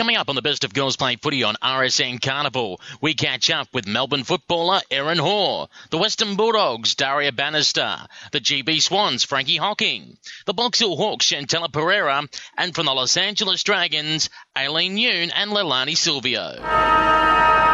Coming up on the best of girls play footy on RSN Carnival, we catch up with Melbourne footballer Erin Hoare, the Western Bulldogs Daria Bannister, the GB Swans Frankie Hocking, the Box Hill Hawks Chantella Pereira, and from the Los Angeles Dragons Aileen Yoon and Leilani Silvio.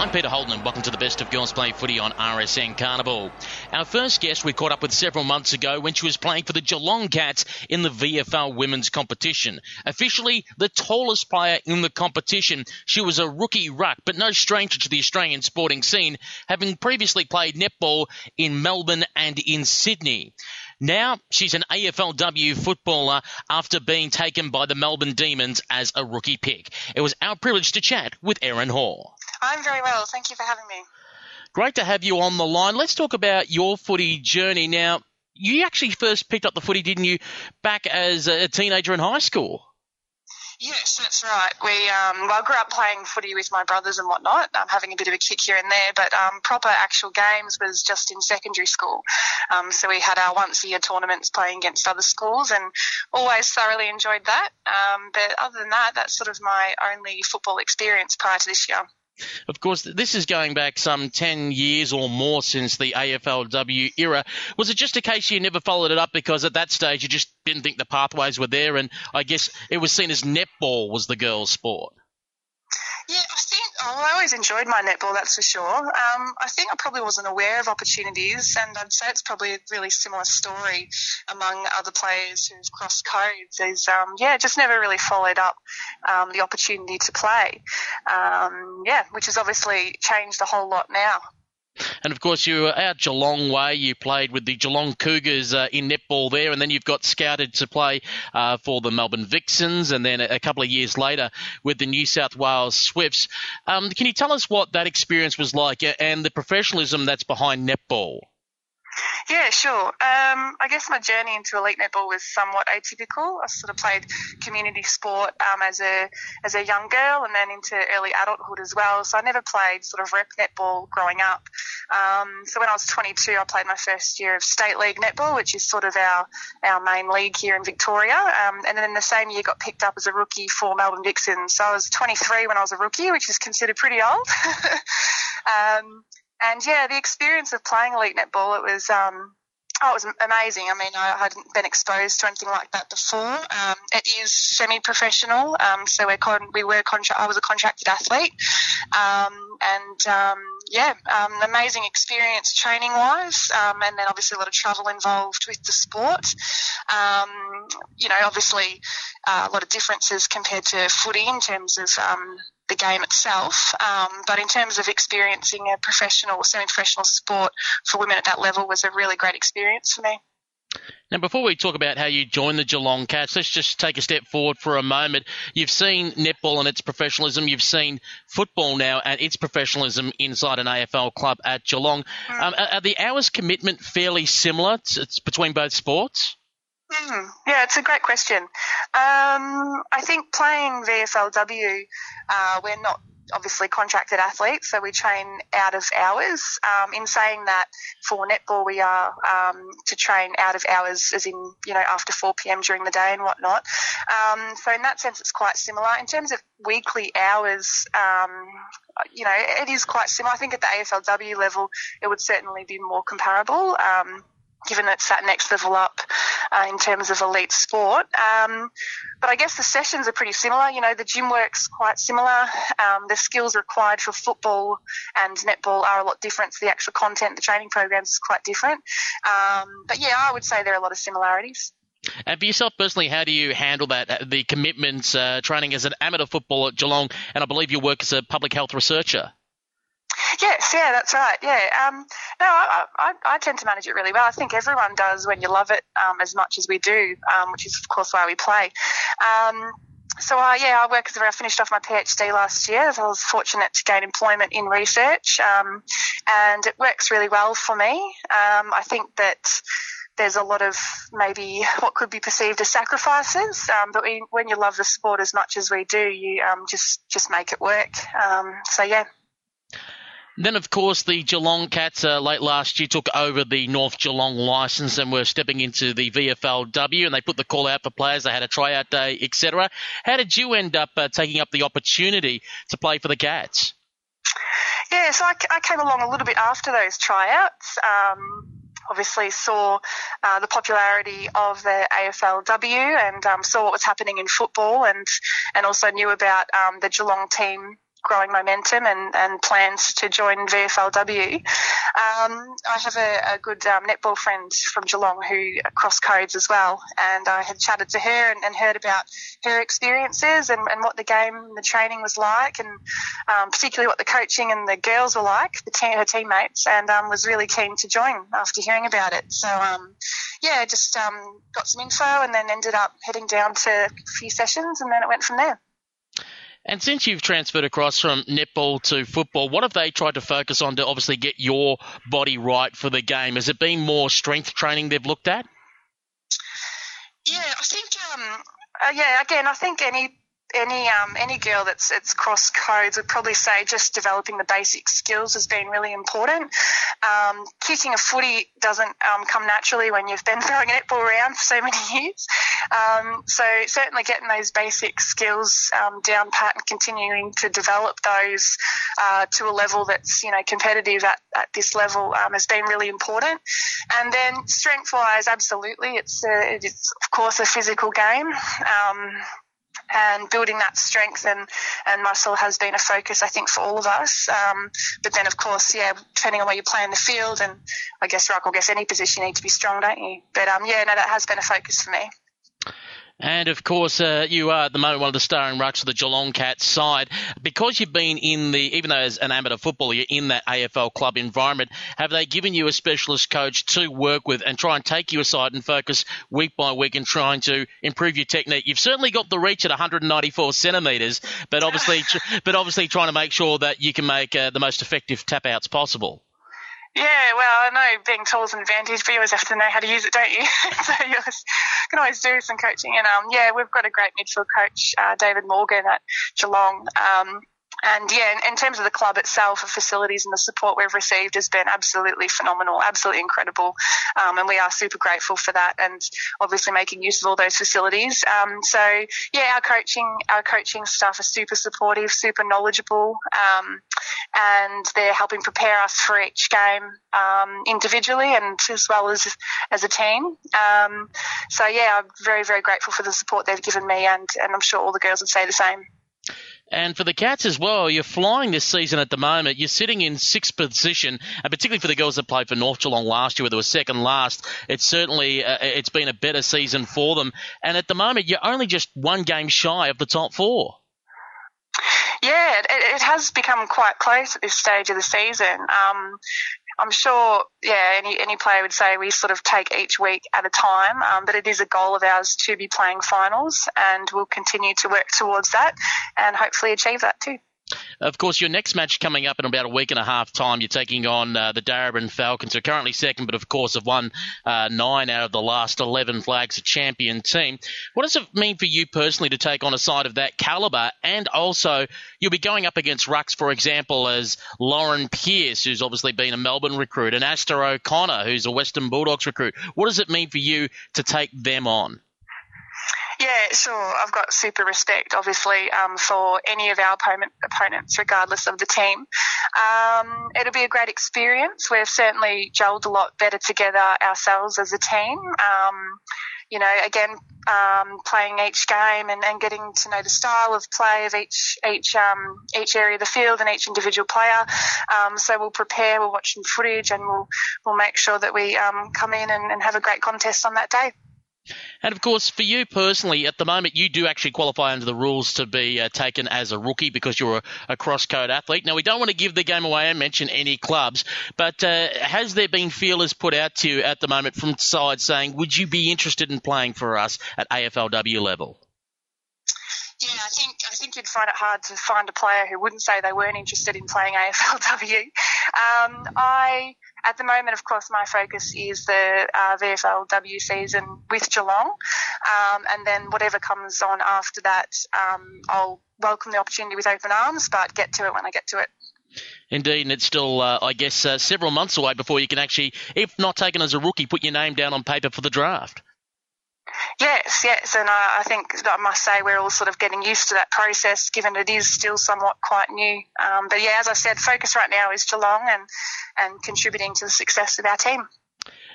I'm Peter Holden and welcome to the best of girls playing footy on RSN Carnival. Our first guest we caught up with several months ago when she was playing for the Geelong Cats in the VFL women's competition. Officially the tallest player in the competition, she was a rookie ruck, but no stranger to the Australian sporting scene, having previously played netball in Melbourne and in Sydney. Now she's an AFLW footballer after being taken by the Melbourne Demons as a rookie pick. It was our privilege to chat with Erin Hoare. I'm very well. Thank you for having me. Great to have you on the line. Let's talk about your footy journey. Now, you actually first picked up the footy, didn't you, back as a teenager in high school? Yes, that's right. We um, well, I grew up playing footy with my brothers and whatnot, um, having a bit of a kick here and there. But um, proper actual games was just in secondary school. Um, so we had our once a year tournaments playing against other schools, and always thoroughly enjoyed that. Um, but other than that, that's sort of my only football experience prior to this year. Of course, this is going back some 10 years or more since the AFLW era. Was it just a case you never followed it up because at that stage you just didn't think the pathways were there and I guess it was seen as netball was the girls' sport? Yeah, I think oh, I always enjoyed my netball, that's for sure. Um, I think I probably wasn't aware of opportunities, and I'd say it's probably a really similar story among other players who've crossed codes. Is um, yeah, just never really followed up um, the opportunity to play. Um, yeah, which has obviously changed a whole lot now. And of course, you were out Geelong way. You played with the Geelong Cougars uh, in netball there, and then you've got scouted to play uh, for the Melbourne Vixens, and then a, couple of years later with the New South Wales Swifts. Um, can you tell us what that experience was like and the professionalism that's behind netball? Yeah, sure. Um, I guess my journey into elite netball was somewhat atypical. I sort of played community sport um, as a as a young girl, and then into early adulthood as well. So I never played sort of rep netball growing up. Um, so when I was 22, I played my first year of state league netball, which is sort of our our main league here in Victoria. Um, and then the same year, got picked up as a rookie for Melbourne Vixens. So I was 23 when I was a rookie, which is considered pretty old. And yeah, the experience of playing elite netball, it was um, Oh, it was amazing. I mean, I hadn't been exposed to anything like that before. Um, it is semi-professional, um, so we're con- we were contra- I was a contracted athlete, um, and um, yeah, um, amazing experience training-wise, um, and then obviously a lot of travel involved with the sport. you know, obviously uh, a lot of differences compared to footy in terms of the game itself. Um, but in terms of experiencing a professional or semi-professional sport for women at that level was a really great experience for me. Now, before we talk about how you joined the Geelong Cats, let's just take a step forward for a moment. You've seen netball and its professionalism. You've seen football now and its professionalism inside an AFL club at Geelong. Mm. Um, are the hours commitment fairly similar it's between both sports? Mm, yeah, it's a great question. Um, I think playing VFLW, uh, we're not obviously contracted athletes, so we train out of hours. Um, in saying that, for netball, we are um, to train out of hours, as in you know after 4 p.m. during the day and whatnot. Um, so in that sense, it's quite similar. In terms of weekly hours, um, you know, it is quite similar. I think at the AFLW level, it would certainly be more comparable. Um, given it's that next level up uh, in terms of elite sport. Um, but I guess the sessions are pretty similar. You know, the gym work's quite similar. Um, the skills required for football and netball are a lot different. The actual content, the training programs is quite different. Um, but yeah, I would say there are a lot of similarities. And for yourself personally, how do you handle that? Uh, the commitments, uh, training as an amateur footballer at Geelong, and I believe you work as a public health researcher. Yes, yeah, that's right. Yeah, um, no, I, I, I, tend to manage it really well. I think everyone does when you love it um, as much as we do, um, which is of course why we play. Um, so uh, yeah, I work as I finished off my PhD last year. So I was fortunate to gain employment in research, um, and it works really well for me. Um, I think that there's a lot of maybe what could be perceived as sacrifices, um, but we, when you love the sport as much as we do, you um, just just make it work. Um, so yeah. Then, of course, the Geelong Cats uh, late last year took over the North Geelong licence and were stepping into the VFLW, and they put the call out for players. They had a tryout day, etc. How did you end up uh, taking up the opportunity to play for the Cats? Yeah, so I, I came along a little bit after those tryouts. Um, obviously saw uh, the popularity of the AFLW and um, saw what was happening in football and and also knew about um, the Geelong team growing momentum and, and plans to join VFLW. Um, I have a, a good um, netball friend from Geelong who cross codes as well, and I had chatted to her and, and heard about her experiences and, and, what the game, the training was like, and um, particularly what the coaching and the girls were like, the team, her teammates, and um, was really keen to join after hearing about it. So um, yeah, just um, got some info and then ended up heading down to a few sessions, and then it went from there. And since you've transferred across from netball to football, what have they tried to focus on to obviously get your body right for the game? Has it been more strength training they've looked at? Yeah, I think, um, uh, yeah, again, I think any any um, any girl that's it's cross codes would probably say just developing the basic skills has been really important. Um, kicking a footy doesn't um, come naturally when you've been throwing a netball around for so many years. Um, so certainly getting those basic skills um, down pat and continuing to develop those uh, to a level that's you know competitive at, at this level um, has been really important. And then strength wise, absolutely, it's a, it's of course a physical game and building that strength and, and muscle has been a focus, I think, for all of us. Um, but then, of course, yeah, depending on where you play in the field, and I guess ruck, I guess any position you need to be strong, don't you? But um, yeah, no, that has been a focus for me. And of course, uh, you are at the moment one of the starring rucks of the Geelong Cats side. Because you've been in the, even though as an amateur footballer, you're in that AFL club environment, have they given you a specialist coach to work with and try and take you aside and focus week by week in trying to improve your technique? You've certainly got the reach at 194 centimetres, but obviously, but obviously trying to make sure that you can make uh, the most effective tap outs possible. Yeah, well, I know being tall is an advantage, but you always have to know how to use it, don't you? so you can always do some coaching. And um, yeah, we've got a great midfield coach, uh, David Morgan at Geelong. Um, and yeah, in, in, terms of the club itself, the facilities and the support we've received has been absolutely phenomenal, absolutely incredible. Um, and we are super grateful for that and obviously making use of all those facilities. Um, so yeah, our coaching, our coaching staff are super supportive, super knowledgeable. Um, and they're helping prepare us for each game um, individually and as well as as a team. Um, so yeah, I'm very very grateful for the support they've given me, and and I'm sure all the girls would say the same. And for the Cats as well, you're flying this season at the moment. You're sitting in sixth position, and particularly for the girls that played for North Geelong last year, where they were second last. It's certainly uh, it's been a better season for them. And at the moment, you're only just one game shy of the top four. Yeah, it, it has become quite close at this stage of the season. Um, I'm sure, yeah, any any player would say we sort of take each week at a time, um, but it is a goal of ours to be playing finals, and we'll continue to work towards that, and hopefully achieve that too. Of course, your next match coming up in about a week and a half time, you're taking on uh, the Darebin Falcons, who are currently second, but of course have won uh, nine out of the last 11 flags, a champion team. What does it mean for you personally to take on a side of that calibre? And also, you'll be going up against rucks, for example, as Lauren Pearce, who's obviously been a Melbourne recruit, and Aasta O'Connor, who's a Western Bulldogs recruit. What does it mean for you to take them on? Yeah, sure. I've got super respect, obviously, um, for any of our opponent, opponents, regardless of the team. Um, it'll be a great experience. We've certainly gelled a lot better together ourselves as a team. Um, you know, again, um, playing each game and, and, getting to know the style of play of each each um, each area of the field and each individual player. Um, so we'll prepare, we'll watch some footage, and we'll we'll make sure that we come in and, and have a great contest on that day. And of course, for you personally, at the moment, you do actually qualify under the rules to be uh, taken as a rookie because you're a, a cross code athlete. Now, we don't want to give the game away and mention any clubs, but uh, has there been feelers put out to you at the moment from sides saying, would you be interested in playing for us at AFLW level? Yeah, I think I think you'd find it hard to find a player who wouldn't say they weren't interested in playing AFLW. Um, I at the moment, of course, my focus is the uh, VFLW season with Geelong, um, and then whatever comes on after that, um, I'll welcome the opportunity with open arms, but get to it when I get to it. Indeed, and it's still, uh, I guess, uh, several months away before you can actually, if not taken as a rookie, put your name down on paper for the draft. Yes, yes, and I, I think I must say we're all sort of getting used to that process, given it is still somewhat quite new. Um, but yeah, as I said, focus right now is Geelong and and contributing to the success of our team.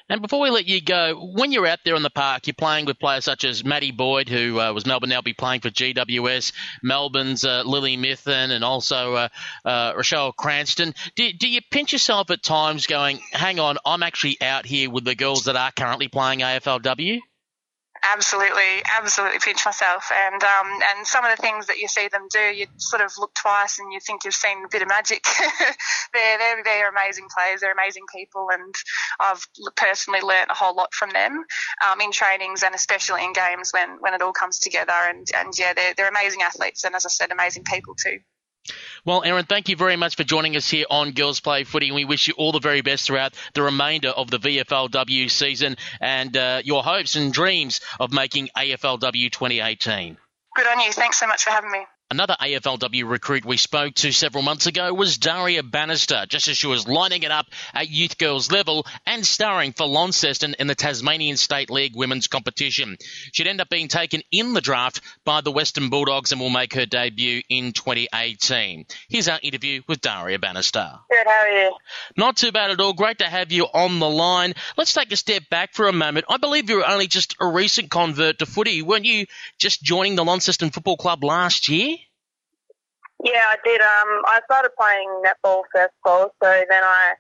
And before we let you go, when you're out there on the park, you're playing with players such as Maddie Boyd, who uh, was Melbourne, now be playing for GWS, Melbourne's uh, Lily Mithen, and also uh, uh, Richelle Cranston. Do, do you pinch yourself at times going, hang on, I'm actually out here with the girls that are currently playing AFLW? Absolutely, absolutely pinch myself. And um, and some of the things that you see them do, you sort of look twice and you think you've seen a bit of magic. they're, they're, they're amazing players, they're amazing people, and I've personally learnt a whole lot from them um, in trainings and especially in games when, when it all comes together. And, and yeah, they're, they're amazing athletes and, as I said, amazing people too. Well, Erin, thank you very much for joining us here on Girls Play Footy. We wish you all the very best throughout the remainder of the VFLW season and uh, your hopes and dreams of making AFLW 2018. Good on you. Thanks so much for having me. Another AFLW recruit we spoke to several months ago was Daria Bannister, just as she was lining it up at youth girls level and starring for Launceston in the Tasmanian State League women's competition. She'd end up being taken in the draft by the Western Bulldogs and will make her debut in 2018. Here's our interview with Daria Bannister. Good, how are you? Not too bad at all. Great to have you on the line. Let's take a step back for a moment. I believe you were only just a recent convert to footy. Weren't you just joining the Launceston Football Club last year? Yeah, I did. Um, I started playing netball first of all, so then I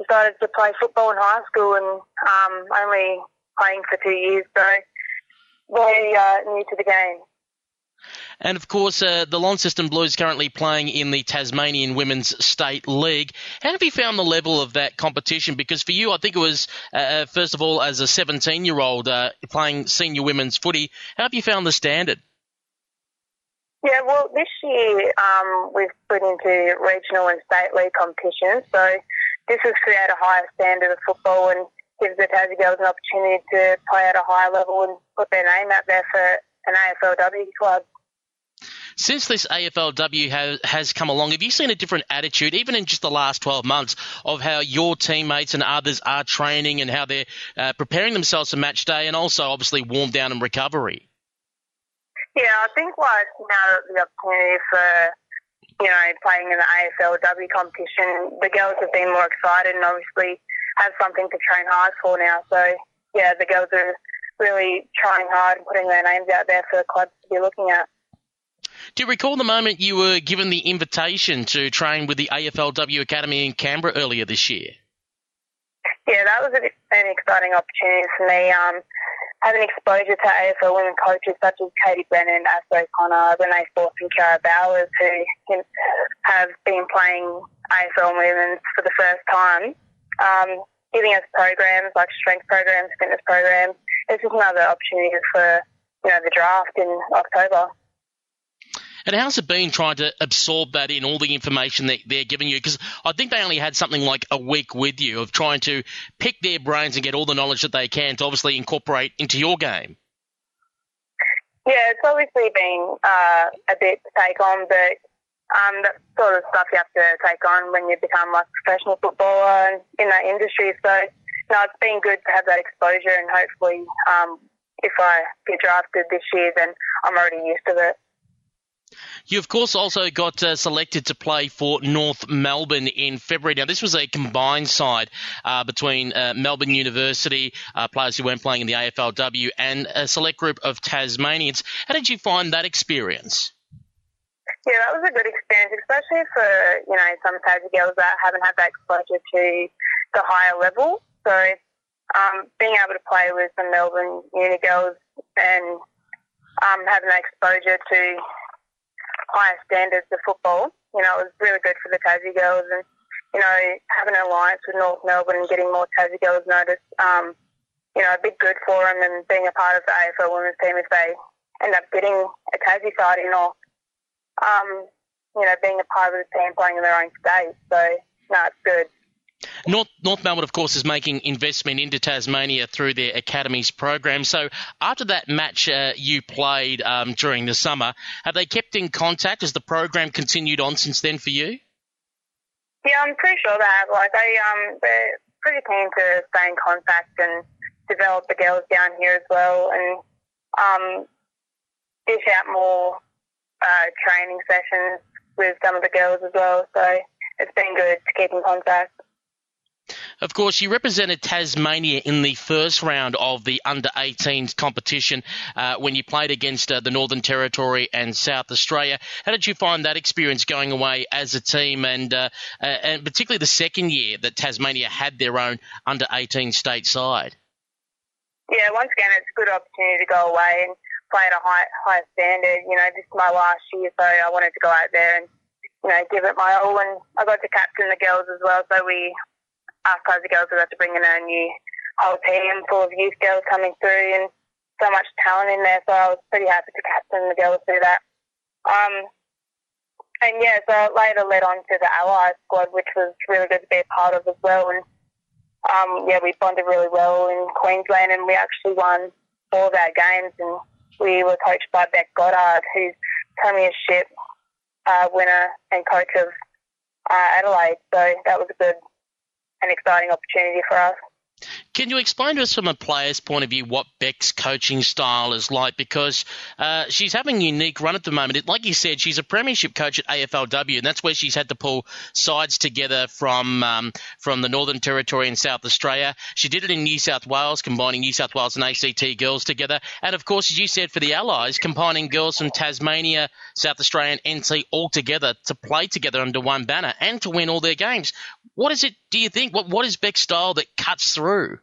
decided to play football in high school and um, only playing for two years, so very uh, new to the game. And of course, uh, the Launceston Blues currently playing in the Tasmanian Women's State League. How have you found the level of that competition? Because for you, I think it was, uh, uh first of all, as a 17 year old uh, playing senior women's footy, how have you found the standard? Yeah, well, this year um, we've put into regional and state league competitions, so this has created a higher standard of football and gives the Tassie girls an opportunity to play at a higher level and put their name out there for an AFLW club. Since this AFLW has, has come along, have you seen a different attitude, even in just the last 12 months, of how your teammates and others are training and how they're uh, preparing themselves for match day and also obviously warm down and recovery? Yeah, I think like now the opportunity for you know playing in the AFLW competition, the girls have been more excited and obviously have something to train hard for now. So yeah, the girls are really trying hard and putting their names out there for the clubs to be looking at. Do you recall the moment you were given the invitation to train with the AFLW Academy in Canberra earlier this year? Yeah, that was an exciting opportunity for me. Um, having exposure to AFL women coaches such as Katie Brennan, Ashley O'Connor, Renee Forth and Kiara Bowers who have been playing AFL women for the first time, um, giving us programs like strength programs, fitness programs. It's just another opportunity for you know the draft in October. And how's it been trying to absorb that in all the information that they're giving you? Because I think they only had something like a week with you of trying to pick their brains and get all the knowledge that they can to obviously incorporate into your game. Yeah, it's obviously been uh, a bit to take on, but um, that sort of stuff you have to take on when you become like a professional footballer in that industry. So, no, it's been good to have that exposure, and hopefully, um, if I get drafted this year, then I'm already used to it. You, of course, also got uh, selected to play for North Melbourne in February. Now, this was a combined side uh, between uh, Melbourne University, uh, players who weren't playing in the AFLW, and a select group of Tasmanians. How did you find that experience? Yeah, that was a good experience, especially for, you know, some Tassie girls that haven't had that exposure to the higher level. So um, being able to play with the Melbourne uni girls and um, having that exposure to higher standards of football. You know, it was really good for the Tassie girls and, you know, having an alliance with North Melbourne and getting more Tassie girls noticed, um, you know, a bit good for them and being a part of the AFL women's team if they end up getting a Tassie side in or, um, you know, being a part of the team playing in their own state. So, no, it's good. North, North Melbourne, of course, is making investment into Tasmania through their academies program. So, after that match uh, you played um, during the summer, have they kept in contact? Has the program continued on since then for you? Yeah, I'm pretty sure they have. Like, they um, they're pretty keen to stay in contact and develop the girls down here as well, and um, dish out more uh, training sessions with some of the girls as well. So it's been good to keep in contact. Of course, you represented Tasmania in the first round of the under 18s competition uh, when you played against uh, the Northern Territory and South Australia. How did you find that experience going away as a team, and uh, uh and particularly the second year that Tasmania had their own under 18 state side? Yeah, once again, it's a good opportunity to go away and play at a high high standard. You know, this is my last year, so I wanted to go out there and you know give it my all. And I got to captain the girls as well, so we us Tassie girls we got to bring in a new whole team full of youth girls coming through and so much talent in there. So I was pretty happy to captain the girls through that. Um, and yeah, so later led on to the Allies squad, which was really good to be a part of as well. And um, yeah, we bonded really well in Queensland, and we actually won all of our games. And we were coached by Bec Goddard, who's premiership uh, winner and coach of uh, Adelaide. So that was a good an exciting opportunity for us. Can you explain to us from a player's point of view what Bec's coaching style is like? Because uh, she's having a unique run at the moment. It, like you said, she's a premiership coach at AFLW, and that's where she's had to pull sides together from um, from the Northern Territory and South Australia. She did it in New South Wales, combining New South Wales and ACT girls together, and of course, as you said, for the Allies, combining girls from Tasmania, South Australia, and NT all together to play together under one banner and to win all their games. What is it? Do you think? What what is Bec's style that cuts through?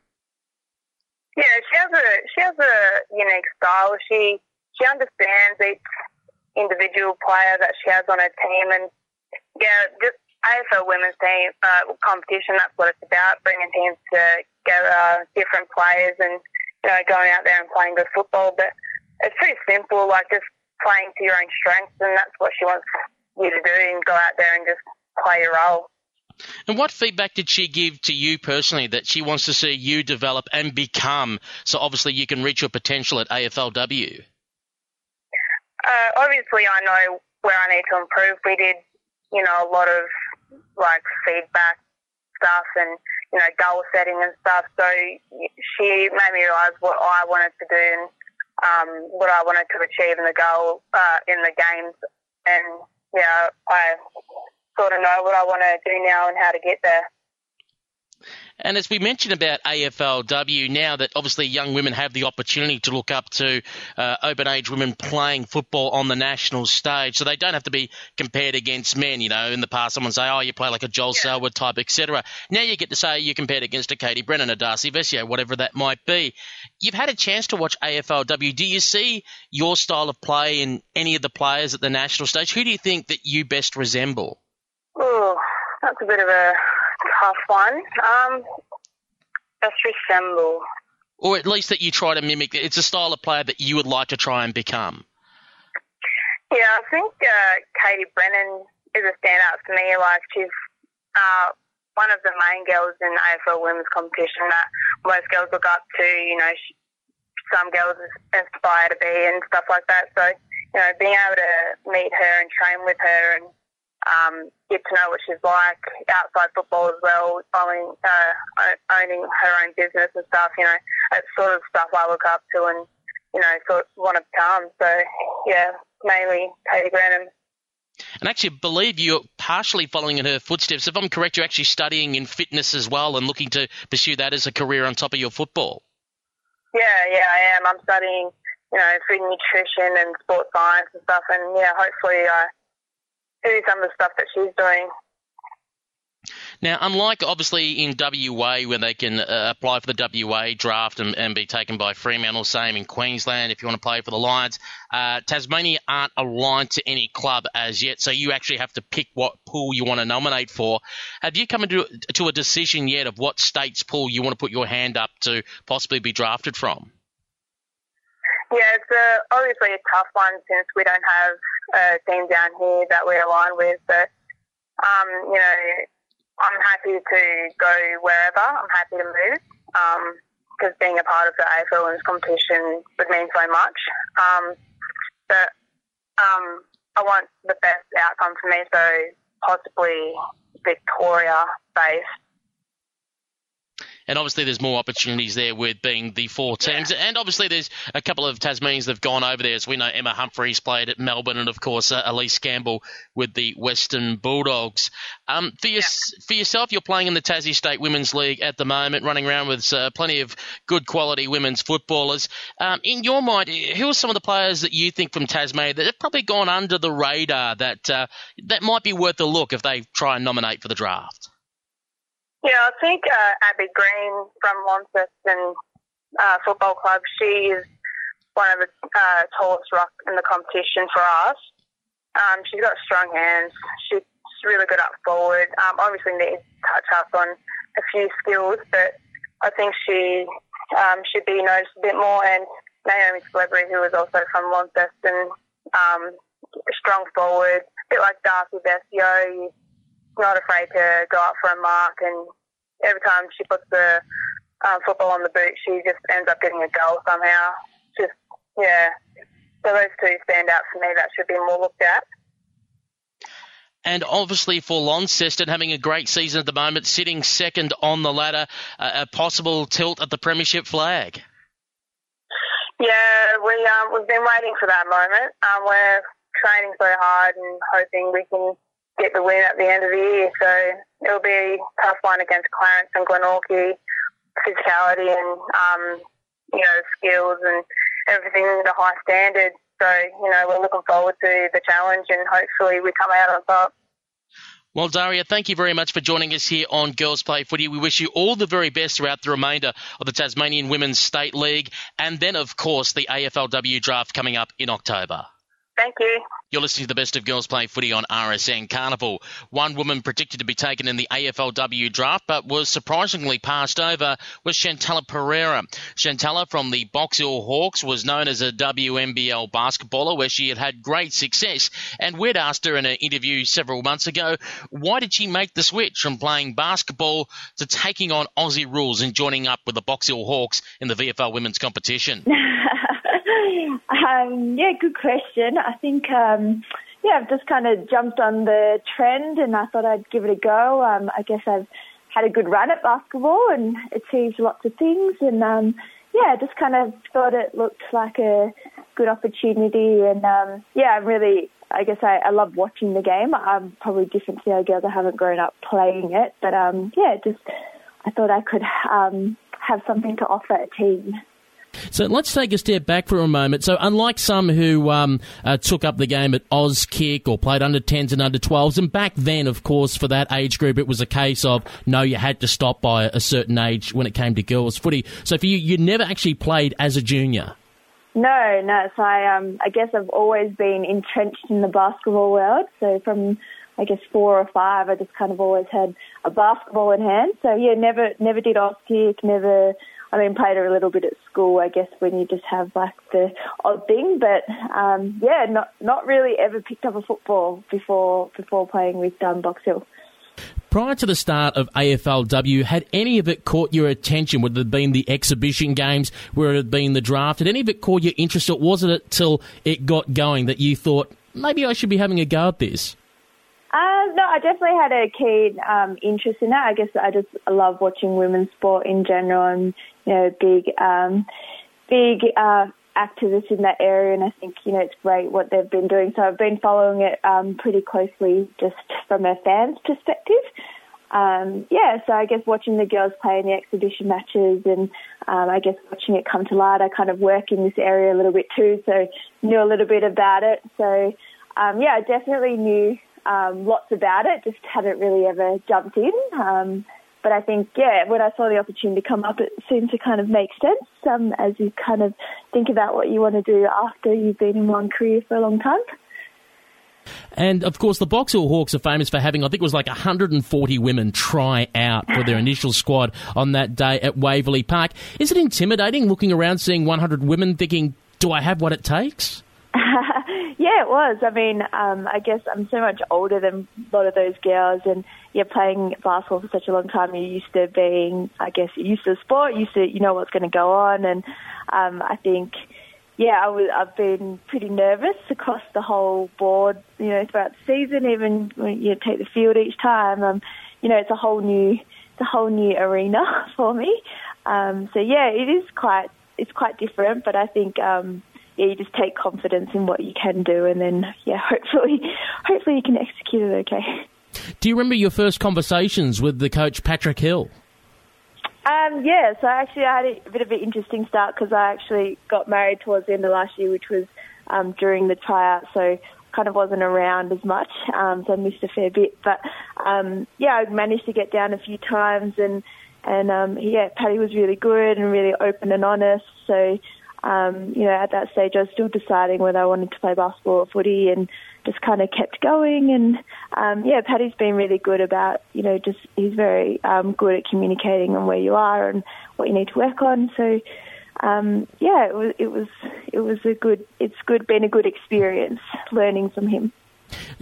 Yeah, she has a she has a unique style. She she understands each individual player that she has on her team, and yeah, just AFL women's team uh, competition. That's what it's about: bringing teams together, different players, and you know, going out there and playing good football. But it's pretty simple, like just playing to your own strengths, and that's what she wants you to do, and go out there and just play your role. And what feedback did she give to you personally that she wants to see you develop and become so obviously you can reach your potential at AFLW? Uh, obviously, I know where I need to improve. We did, you know, a lot of like feedback stuff and, you know, goal setting and stuff. So she made me realise what I wanted to do and um, what I wanted to achieve in the goal, uh, in the games. And yeah, I sort of know what I want to do now and how to get there. And as we mentioned about AFLW, now that obviously young women have the opportunity to look up to uh, open age women playing football on the national stage, so they don't have to be compared against men. You know, in the past, someone say, "Oh, you play like a Joel yeah. Selwood type, etc." Now you get to say you're compared against a Katie Brennan, a Darcy Vescio, whatever that might be. You've had a chance to watch AFLW. Do you see your style of play in any of the players at the national stage? Who do you think that you best resemble? Oh, that's a bit of a tough one. Um, just resemble. Or at least that you try to mimic. It's a style of player that you would like to try and become. Yeah, I think uh, Katie Brennan is a standout for me. Like she's uh, one of the main girls in AFL women's competition that most girls look up to. You know, she, some girls aspire to be and stuff like that. So, you know, being able to meet her and train with her and um, get to know what she's like outside football as well, owning, uh, owning her own business and stuff. You know, it's sort of stuff I look up to and, you know, sort of want to become. So, yeah, mainly Katie Brennan. And actually, believe you're partially following in her footsteps. If I'm correct, you're actually studying in fitness as well and looking to pursue that as a career on top of your football. Yeah, yeah, I am. I'm studying, you know, food nutrition and sports science and stuff. And yeah, hopefully I do some of the stuff that she's doing. Now, unlike obviously in WA, where they can uh, apply for the WA draft and, and, be taken by Fremantle, same in Queensland if you want to play for the Lions, uh, Tasmania aren't aligned to any club as yet, so you actually have to pick what pool you want to nominate for. Have you come into to a decision yet of what state's pool you want to put your hand up to possibly be drafted from? Yeah, it's a, obviously a tough one since we don't have a team down here that we align with. But um, you know, I'm happy to go wherever. I'm happy to move because um, being a part of the AFL Women's competition would mean so much. Um, but um, I want the best outcome for me, so possibly Victoria based. And obviously, there's more opportunities there with being the four teams. Yeah. And obviously, there's a couple of Tasmanians that have gone over there. As we know, Emma Humphries played at Melbourne, and of course, uh, Elise Campbell with the Western Bulldogs. Um, for, your, yeah. for yourself, you're playing in the Tassie State Women's League at the moment, running around with uh, plenty of good quality women's footballers. Um, in your mind, who are some of the players that you think from Tasmania that have probably gone under the radar that uh, that might be worth a look if they try and nominate for the draft? Yeah, I think uh, Abby Green from Launceston uh, Football Club, she is one of the uh, tallest rucks in the competition for us. Um, she's got strong hands. She's really good up forward. Um, obviously needs to touch up on a few skills, but I think she um, should be noticed a bit more. And Naomi Celebrity, who is also from Launceston, um, strong forward, a bit like Darcy Vescio not afraid to go up for a mark, and every time she puts the um, football on the boot, she just ends up getting a goal somehow. Just yeah, so those two stand out for me. That should be more looked at. And obviously for Launceston having a great season at the moment, sitting second on the ladder, uh, a possible tilt at the premiership flag. Yeah, we um, we've been waiting for that moment. Um, we're training so hard and hoping we can get the win at the end of the year. So it'll be a tough one against Clarence and Glenorchy. Physicality and um, you know skills and everything at a high standard. So you know we're looking forward to the challenge and hopefully we come out on top. Well, Daria, thank you very much for joining us here on Girls Play Footy. We wish you all the very best throughout the remainder of the Tasmanian Women's State League and then, of course, the AFLW draft coming up in October. Thank you. You're listening to the best of girls playing footy on RSN Carnival. One woman predicted to be taken in the AFLW draft, but was surprisingly passed over was Chantella Pereira. Chantella from the Box Hill Hawks was known as a WNBL basketballer where she had had great success. And we'd asked her in an interview several months ago, why did she make the switch from playing basketball to taking on Aussie rules and joining up with the Box Hill Hawks in the VFL women's competition? Um, yeah, good question. I think, um, yeah, I've just kind of jumped on the trend and I thought I'd give it a go. Um, I guess I've had a good run at basketball and achieved lots of things. And, um, yeah, I just kind of thought it looked like a good opportunity. And, um, yeah, I'm really, I guess I, I love watching the game. I'm probably different to the other girls. I haven't grown up playing it. But, um, yeah, just I thought I could um, have something to offer a team. So let's take a step back for a moment. So, unlike some who um, uh, took up the game at Auskick or played under 10s and under 12s, and back then, of course, for that age group, it was a case of no, you had to stop by a certain age when it came to girls' footy. So, for you, you never actually played as a junior. No, no. So I, um, I guess I've always been entrenched in the basketball world. So from I guess four or five, I just kind of always had a basketball in hand. So yeah, never never did Oz Kick. never I mean, played her a little bit at school, I guess, when you just have like the odd thing. But um, yeah, not not really ever picked up a football before before playing with um, Box Hill. Prior to the start of AFLW, had any of it caught your attention? Would it have been the exhibition games? Where it had been the draft? Had any of it caught your interest? Or was it until it got going that you thought maybe I should be having a go at this? Uh, no, I definitely had a keen um, interest in that. I guess I just love watching women's sport in general, and you know, big, um, big uh, activists in that area. And I think you know it's great what they've been doing. So I've been following it um, pretty closely, just from a fan's perspective. Um, yeah, so I guess watching the girls play in the exhibition matches and um, I guess watching it come to light, I kind of work in this area a little bit too, so knew a little bit about it. So um, yeah, I definitely knew um, lots about it, just hadn't really ever jumped in. But I think, yeah, when I saw the opportunity come up, it seemed to kind of make sense um, as you kind of think about what you want to do after you've been in one career for a long time. And of course, the Box Hill Hawks are famous for having, I think it was like 140 women try out for their initial squad on that day at Waverley Park. Is it intimidating looking around seeing 100 women thinking, do I have what it takes? Yeah, it was. I mean, um, I guess I'm so much older than a lot of those girls, and you're playing basketball for such a long time. You're used to being, I guess, used to the sport, used to you know what's going to go on, and um, I think yeah, I've been pretty nervous across the whole board, you know, throughout the season, even when you take the field each time. Um, you know, it's a whole new, it's a whole new arena for me. Um, so yeah, it is quite, it's quite different, but I think, um, yeah, you just take confidence in what you can do, and then yeah, hopefully, hopefully you can execute it okay. Do you remember your first conversations with the coach Patrick Hill? Um, yeah, so actually I had a bit of an interesting start because I actually got married towards the end of last year, which was um, during the tryout, so kind of wasn't around as much, um, so I missed a fair bit. But um, yeah, I managed to get down a few times, and and um, yeah, Paddy was really good and really open and honest. So um, you know, at that stage, I was still deciding whether I wanted to play basketball or footy, and just kind of kept going. And um, yeah, Paddy's been really good about, you know, just he's very um, good at communicating on where you are and what you need to work on. So um, yeah, it was it was it was a good it's good been a good experience learning from him.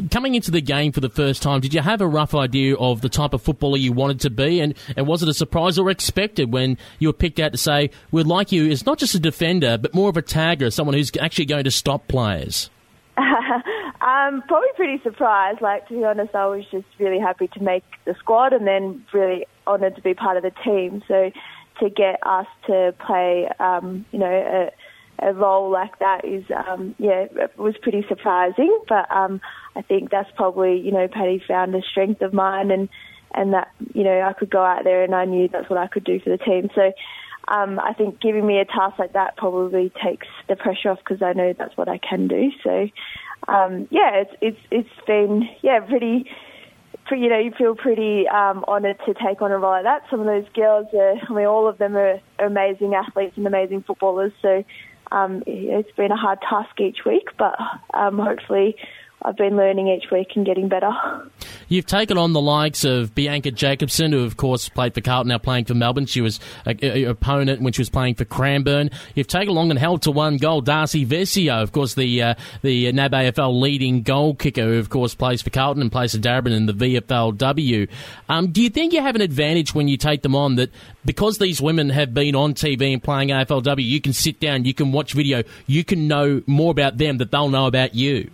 Coming into the game for the first time, did you have a rough idea of the type of footballer you wanted to be? And, and was it a surprise or expected when you were picked out to say, we'd like you as not just a defender, but more of a tagger, someone who's actually going to stop players? I'm probably pretty surprised. Like to be honest, I was just really happy to make the squad, and then really honoured to be part of the team. So to get us to play, um, you know, a, a role like that is, um, yeah, it was pretty surprising. But um, I think that's probably, you know, Paddy found a strength of mine, and and that you know I could go out there, and I knew that's what I could do for the team. So um, I think giving me a task like that probably takes the pressure off because I know that's what I can do. So, um, yeah, it's it's it's been yeah pretty. you know, you feel pretty um, honoured to take on a role like that. Some of those girls, are, I mean, all of them are amazing athletes and amazing footballers. So um, it's been a hard task each week, but um, hopefully I've been learning each week and getting better. You've taken on the likes of Bianca Jakobsson, who of course played for Carlton, now playing for Melbourne. She was an opponent when she was playing for Cranbourne. You've taken along and held to one goal Darcy Vescio, of course the uh, the NAB AFL leading goal kicker, who of course plays for Carlton and plays for Darebin in the VFLW. Um, do you think you have an advantage when you take them on that because these women have been on TV and playing AFLW, you can sit down, you can watch video, you can know more about them that they'll know about you?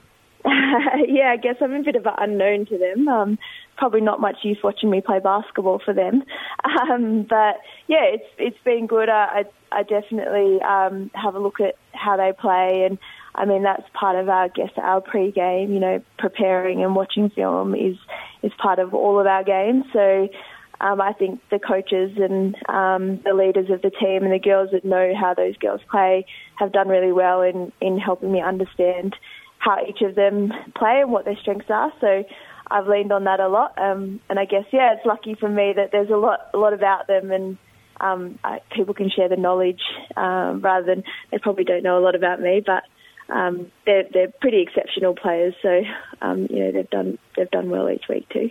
Yeah, I guess I'm a bit of an unknown to them. Um, probably not much use watching me play basketball for them. Um, but yeah, it's it's been good. I I, I definitely um, have a look at how they play, and I mean that's part of our I guess our pre-game. You know, preparing and watching film is is part of all of our games. So. Um, I think the coaches and um, the leaders of the team and the girls that know how those girls play have done really well in, in helping me understand how each of them play and what their strengths are. So I've leaned on that a lot. Um, and I guess, yeah, it's lucky for me that there's a lot, a lot about them and um, I, people can share the knowledge um, rather than they probably don't know a lot about me, but um, they're, they're pretty exceptional players. So, um, you know, they've done, they've done well each week too.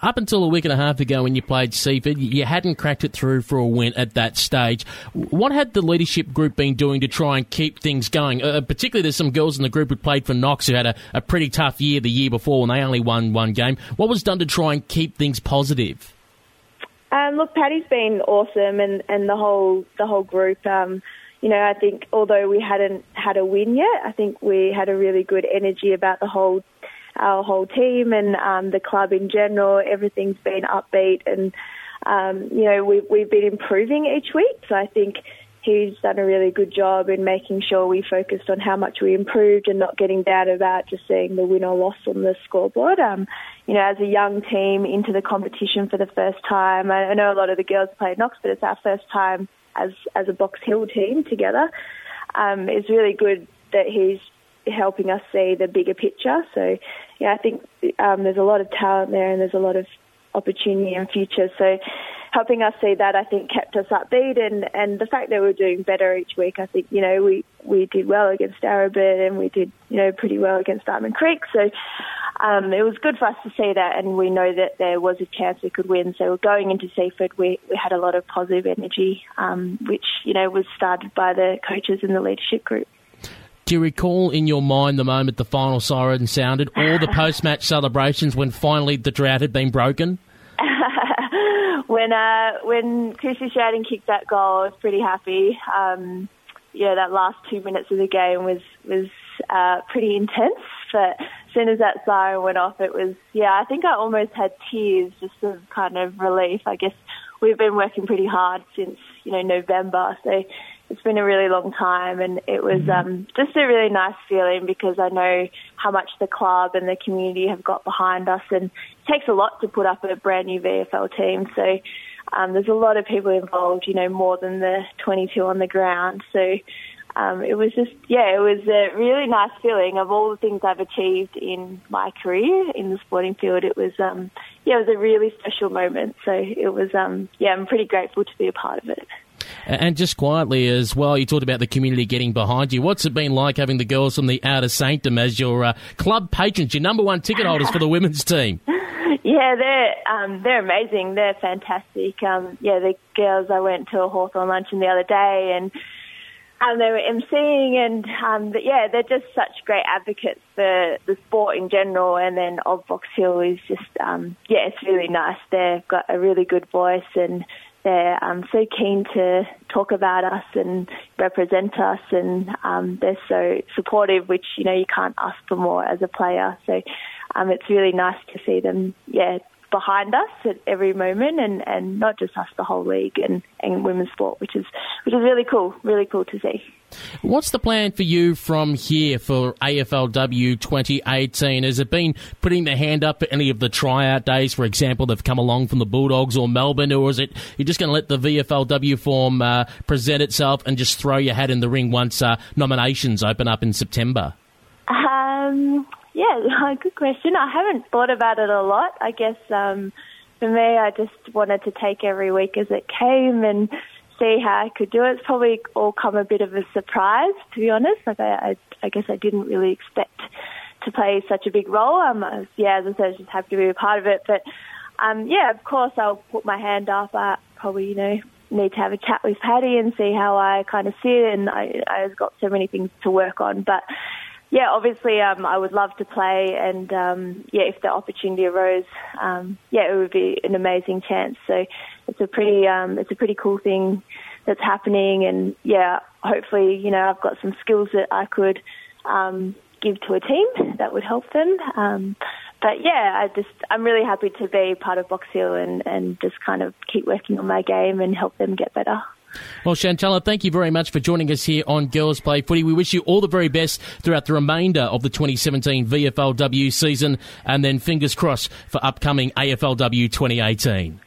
Up until a week and a half ago when you played Seaford, you hadn't cracked it through for a win at that stage. What had the leadership group been doing to try and keep things going? Uh, particularly, there's some girls in the group who played for Knox who had a, a pretty tough year the year before when they only won one game. What was done to try and keep things positive? Um, look, Paddy's been awesome, and, and the whole the whole group. Um, you know, I think although we hadn't had a win yet, I think we had a really good energy about the whole our whole team and um, the club in general. Everything's been upbeat, and um, you know we, we've been improving each week. So I think he's done a really good job in making sure we focused on how much we improved and not getting down about just seeing the win or loss on the scoreboard. Um, you know, as a young team into the competition for the first time, I, know a lot of the girls play at Knox, but it's our first time as as a Box Hill team together. Um, it's really good that he's helping us see the bigger picture. So, yeah, I think um, there's a lot of talent there and there's a lot of opportunity and future. So, helping us see that, I think, kept us upbeat. And, and the fact that we're doing better each week, I think, you know, we, we did well against Darebin and we did, you know, pretty well against Diamond Creek. So, um, it was good for us to see that, and we know that there was a chance we could win. So going into Seaford, we, we had a lot of positive energy, um, which you know was started by the coaches and the leadership group. Do you recall in your mind the moment the final siren sounded, or the post match celebrations when finally the drought had been broken? when uh, when Chrissy Sheridan kicked that goal, I was pretty happy. Um, know, that last two minutes of the game was was uh, pretty intense. But as soon as that siren went off, it was yeah. I think I almost had tears just of kind of relief. I guess we've been working pretty hard since you know November, so it's been a really long time, and it was mm-hmm. um, just a really nice feeling because I know how much the club and the community have got behind us, and it takes a lot to put up a brand new VFL team. So um, there's a lot of people involved, you know, more than the 22 on the ground. So um, it was just, yeah, it was a really nice feeling of all the things I've achieved in my career in the sporting field. It was, um, yeah, it was a really special moment. So it was, um, yeah, I'm pretty grateful to be a part of it. And just quietly as well, you talked about the community getting behind you. What's it been like having the girls from the Outer Sanctum as your uh, club patrons, your number one ticket holders for the women's team? Yeah, they're um, they're amazing. They're fantastic. Um, yeah, the girls. I went to a Hawthorn luncheon the other day, and um, they were emceeing, and um, but yeah, they're just such great advocates for the sport in general. And then of Box Hill is just um, yeah, it's really nice. They've got a really good voice, and they're um, so keen to talk about us and represent us, and um, they're so supportive, which you know you can't ask for more as a player. So um, it's really nice to see them, yeah, behind us at every moment, and, and not just us, the whole league and, and women's sport, which is which is really cool, really cool to see. What's the plan for you from here for AFLW 2018? Has it been putting the hand up at any of the tryout days, for example, that have come along from the Bulldogs or Melbourne, or is it you're just going to let the VFLW form uh, present itself and just throw your hat in the ring once uh, nominations open up in September? Um, yeah, good question. I haven't thought about it a lot. I guess um, for me, I just wanted to take every week as it came and see how I could do it. It's probably all come a bit of a surprise, to be honest. Like I, I, I guess I didn't really expect to play such a big role. Um, I was, yeah, as I said, just happy to be a part of it. But um, yeah, of course, I'll put my hand up. I probably, you know, need to have a chat with Paddy and see how I kind of see it. And I, I've got so many things to work on, but yeah, obviously, um, I would love to play, and um, yeah, if the opportunity arose, um, yeah, it would be an amazing chance. So it's a pretty, um, it's a pretty cool thing that's happening, and yeah, hopefully, you know, I've got some skills that I could um, give to a team that would help them. Um, but yeah, I just, I'm really happy to be part of Box Hill and, and just kind of keep working on my game and help them get better. Well, Chantella, thank you very much for joining us here on Girls Play Footy. We wish you all the very best throughout the remainder of the 2017 VFLW season, and then fingers crossed for upcoming AFLW 2018.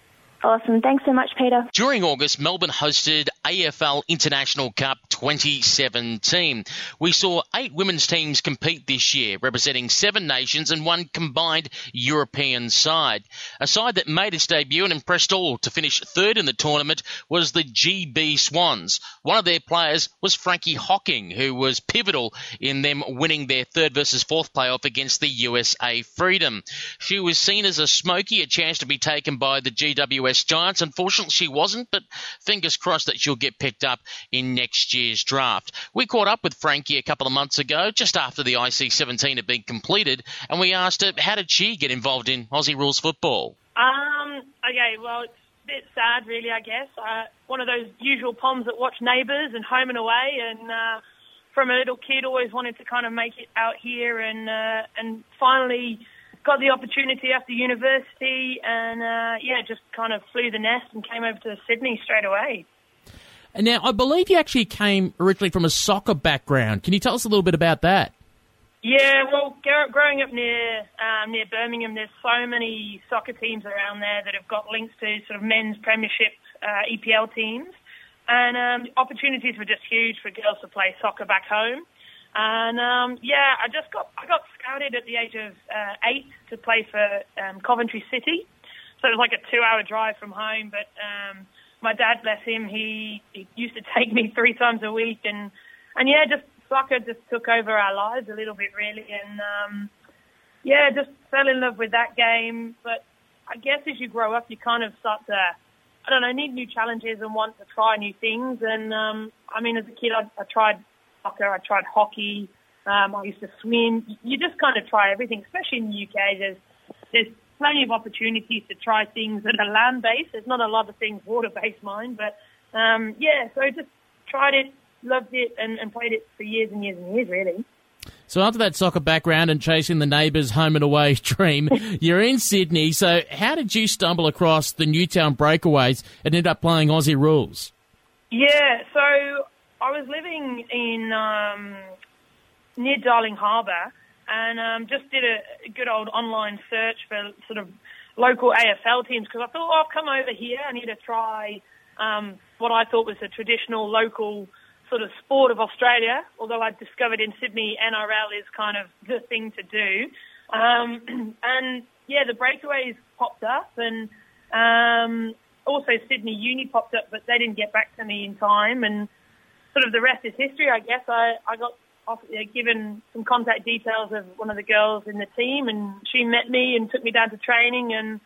Awesome. Thanks so much, Peter. During August, Melbourne hosted AFL International Cup 2017. We saw eight women's teams compete this year, representing seven nations and one combined European side. A side that made its debut and impressed all to finish third in the tournament was the GB Swans. One of their players was Frankie Hocking, who was pivotal in them winning their third versus fourth playoff against the USA Freedom. She was seen as a smoky, a chance to be taken by the GWS Giants. Unfortunately, she wasn't, but fingers crossed that she'll get picked up in next year's draft. We caught up with Frankie a couple of months ago, just after the IC 17 had been completed, and we asked her how did she get involved in Aussie rules football? Um, okay, well, it's a bit sad, really, I guess. Uh, one of those usual poms that watch Neighbours and Home and Away, and uh, from a little kid, always wanted to kind of make it out here, and uh, and finally got the opportunity after university, and uh, yeah, just kind of flew the nest and came over to Sydney straight away. And now, I believe you actually came originally from a soccer background. Can you tell us a little bit about that? Yeah, well, growing up near um, near Birmingham, there's so many soccer teams around there that have got links to sort of men's premiership uh, EPL teams, and um, opportunities were just huge for girls to play soccer back home. And um, yeah, I just got I got scouted at the age of uh, eight to play for um, Coventry City. So it was like a two-hour drive from home. But um, my dad, bless him, he, he used to take me three times a week, and and yeah, just soccer just took over our lives a little bit, really. And um, yeah, just fell in love with that game. But I guess as you grow up, you kind of start to I don't know, need new challenges and want to try new things. And um, I mean, as a kid, I, I tried soccer. I tried hockey. Um, I used to swim. You just kind of try everything, especially in the UK. There's there's plenty of opportunities to try things that are land based. There's not a lot of things water based, mine, but um, yeah. So I just tried it, loved it and, and played it for years and years and years, really. So after that soccer background and chasing the neighbours' home and away dream, you're in Sydney. So how did you stumble across the Newtown Breakaways and end up playing Aussie rules? Yeah, so I was living in um, near Darling Harbour and um, just did a good old online search for sort of local AFL teams because I thought, oh, I've come over here. I need to try um, what I thought was a traditional local sort of sport of Australia. Although I discovered in Sydney NRL is kind of the thing to do. Um, and yeah, the breakaways popped up and um, also Sydney Uni popped up, but they didn't get back to me in time. And sort of the rest is history, I guess. I, I got given some contact details of one of the girls in the team, and she met me and took me down to training. And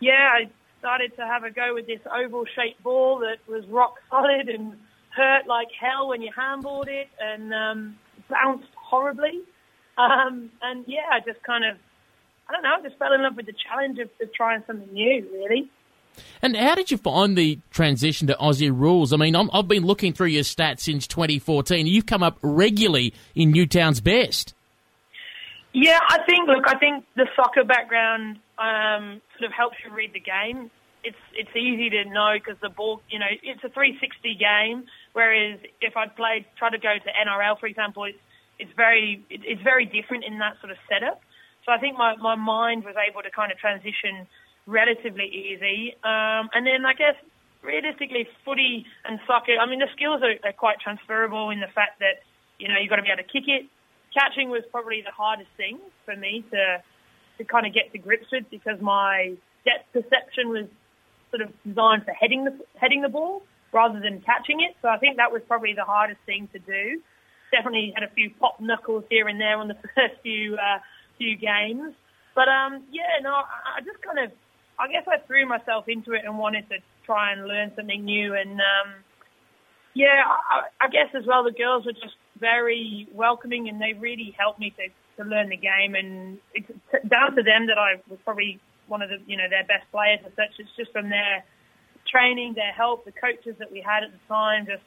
yeah, I started to have a go with this oval-shaped ball that was rock solid and hurt like hell when you handballed it, and um, bounced horribly. Um, and yeah, I just kind of, I don't know, I just fell in love with the challenge of, of trying something new, really. And how did you find the transition to Aussie rules? I mean, i have been looking through your stats since 2014. You've come up regularly in Newtown's best. Yeah, I think. Look, I think the soccer background um, sort of helps you read the game. It's it's easy to know because the ball, you know, it's a 360 game. Whereas if I'd played, try to go to NRL, for example, it's it's very it's very different in that sort of setup. So I think my my mind was able to kind of transition relatively easy. Um, and then I guess realistically, footy and soccer, I mean, the skills are, are quite transferable in the fact that, you know, you've got to be able to kick it. Catching was probably the hardest thing for me to, to kind of get to grips with because my depth perception was sort of designed for heading the, heading the ball rather than catching it. So I think that was probably the hardest thing to do. Definitely had a few pop knuckles here and there on the first few, uh, few games. But um, yeah, no, I just kind of I guess I threw myself into it and wanted to try and learn something new. And um, yeah, I, I guess as well, the girls were just very welcoming and they really helped me to, to learn the game. And it's down to them that I was probably one of the, you know, their best players and such. It's just from their training, their help, the coaches that we had at the time just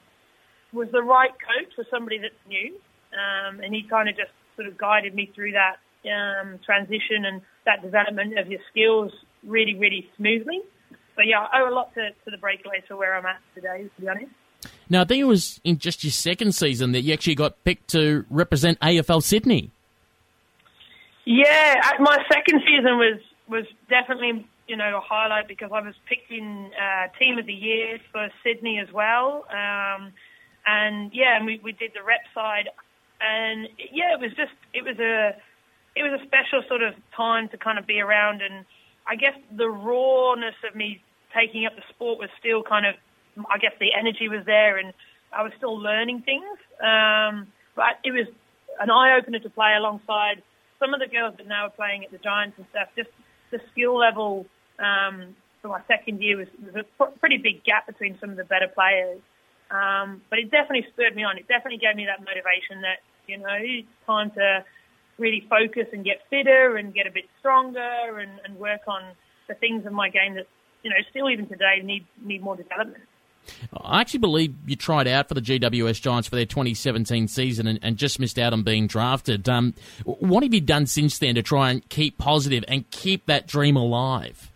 was the right coach for somebody that's new. Um, and he kind of just sort of guided me through that um, transition and that development of your skills really, really smoothly. So yeah, I owe a lot to, to the breakaways for where I'm at today, to be honest. Now, I think it was in just your second season that you actually got picked to represent AFL Sydney. Yeah, my second season was was definitely you know a highlight because I was picked in uh, team of the year for Sydney as well, um, and yeah, and we we did the rep side, and yeah, it was just it was a it was a special sort of time to kind of be around and I guess the rawness of me taking up the sport was still kind of, I guess the energy was there and I was still learning things. Um, but it was an eye opener to play alongside some of the girls that now are playing at the Giants and stuff. Just the skill level um, for my second year was, was a pretty big gap between some of the better players. Um, but it definitely spurred me on. It definitely gave me that motivation that, you know, it's time to really focus and get fitter and get a bit stronger and, and work on the things in my game that, you know, still even today need, need more development. I actually believe you tried out for the GWS Giants for their 2017 season and, and just missed out on being drafted. Um, what have you done since then to try and keep positive and keep that dream alive?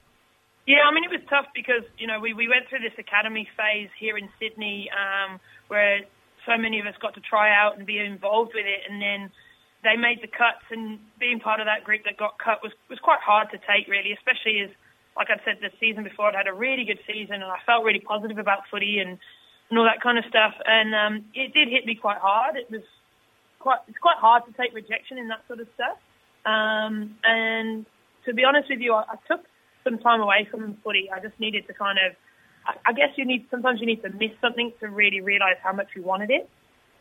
Yeah, I mean, it was tough because, you know, we, we went through this academy phase here in Sydney um, where so many of us got to try out and be involved with it. And then they made the cuts, and being part of that group that got cut was was quite hard to take, really, especially as, like I said, the season before I'd had a really good season, and I felt really positive about footy and and all that kind of stuff, and um, it did hit me quite hard. It was quite it's quite hard to take rejection in that sort of stuff, um, and to be honest with you, I, I took some time away from footy. I just needed to kind of I guess you need sometimes you need to miss something to really realise how much you wanted it.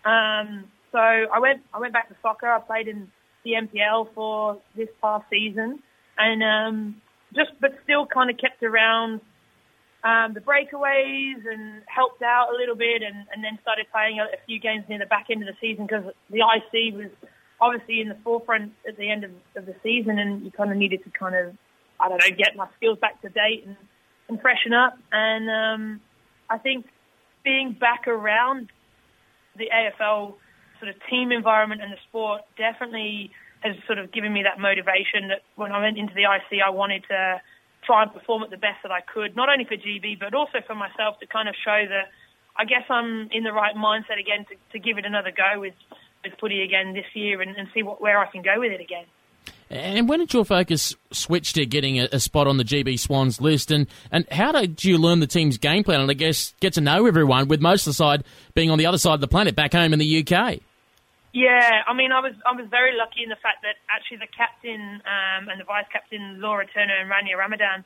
Um, so I went I went back to soccer. I played in the NPL for this past season, and um, just but still kind of kept around um, the breakaways and helped out a little bit, and, and then started playing a, a few games near the back end of the season because the IC was obviously in the forefront at the end of, of the season, and you kind of needed to kind of I don't know get my skills back to date and, and freshen up. And um, I think being back around the AFL sort of team environment and the sport definitely has sort of given me that motivation that when I went into the IC, I wanted to try and perform at the best that I could, not only for GB, but also for myself to kind of show that I guess I'm in the right mindset again to, to give it another go with, with footy again this year and, and see what, where I can go with it again. And when did your focus switch to getting a, a, spot on the GB Swans list? And, and how did you learn the team's game plan and I guess get to know everyone with most of the side being on the other side of the planet back home in the UK? Yeah, I mean, I was I was very lucky in the fact that actually the captain um, and the vice captain Laura Turner and Rania Ramadan,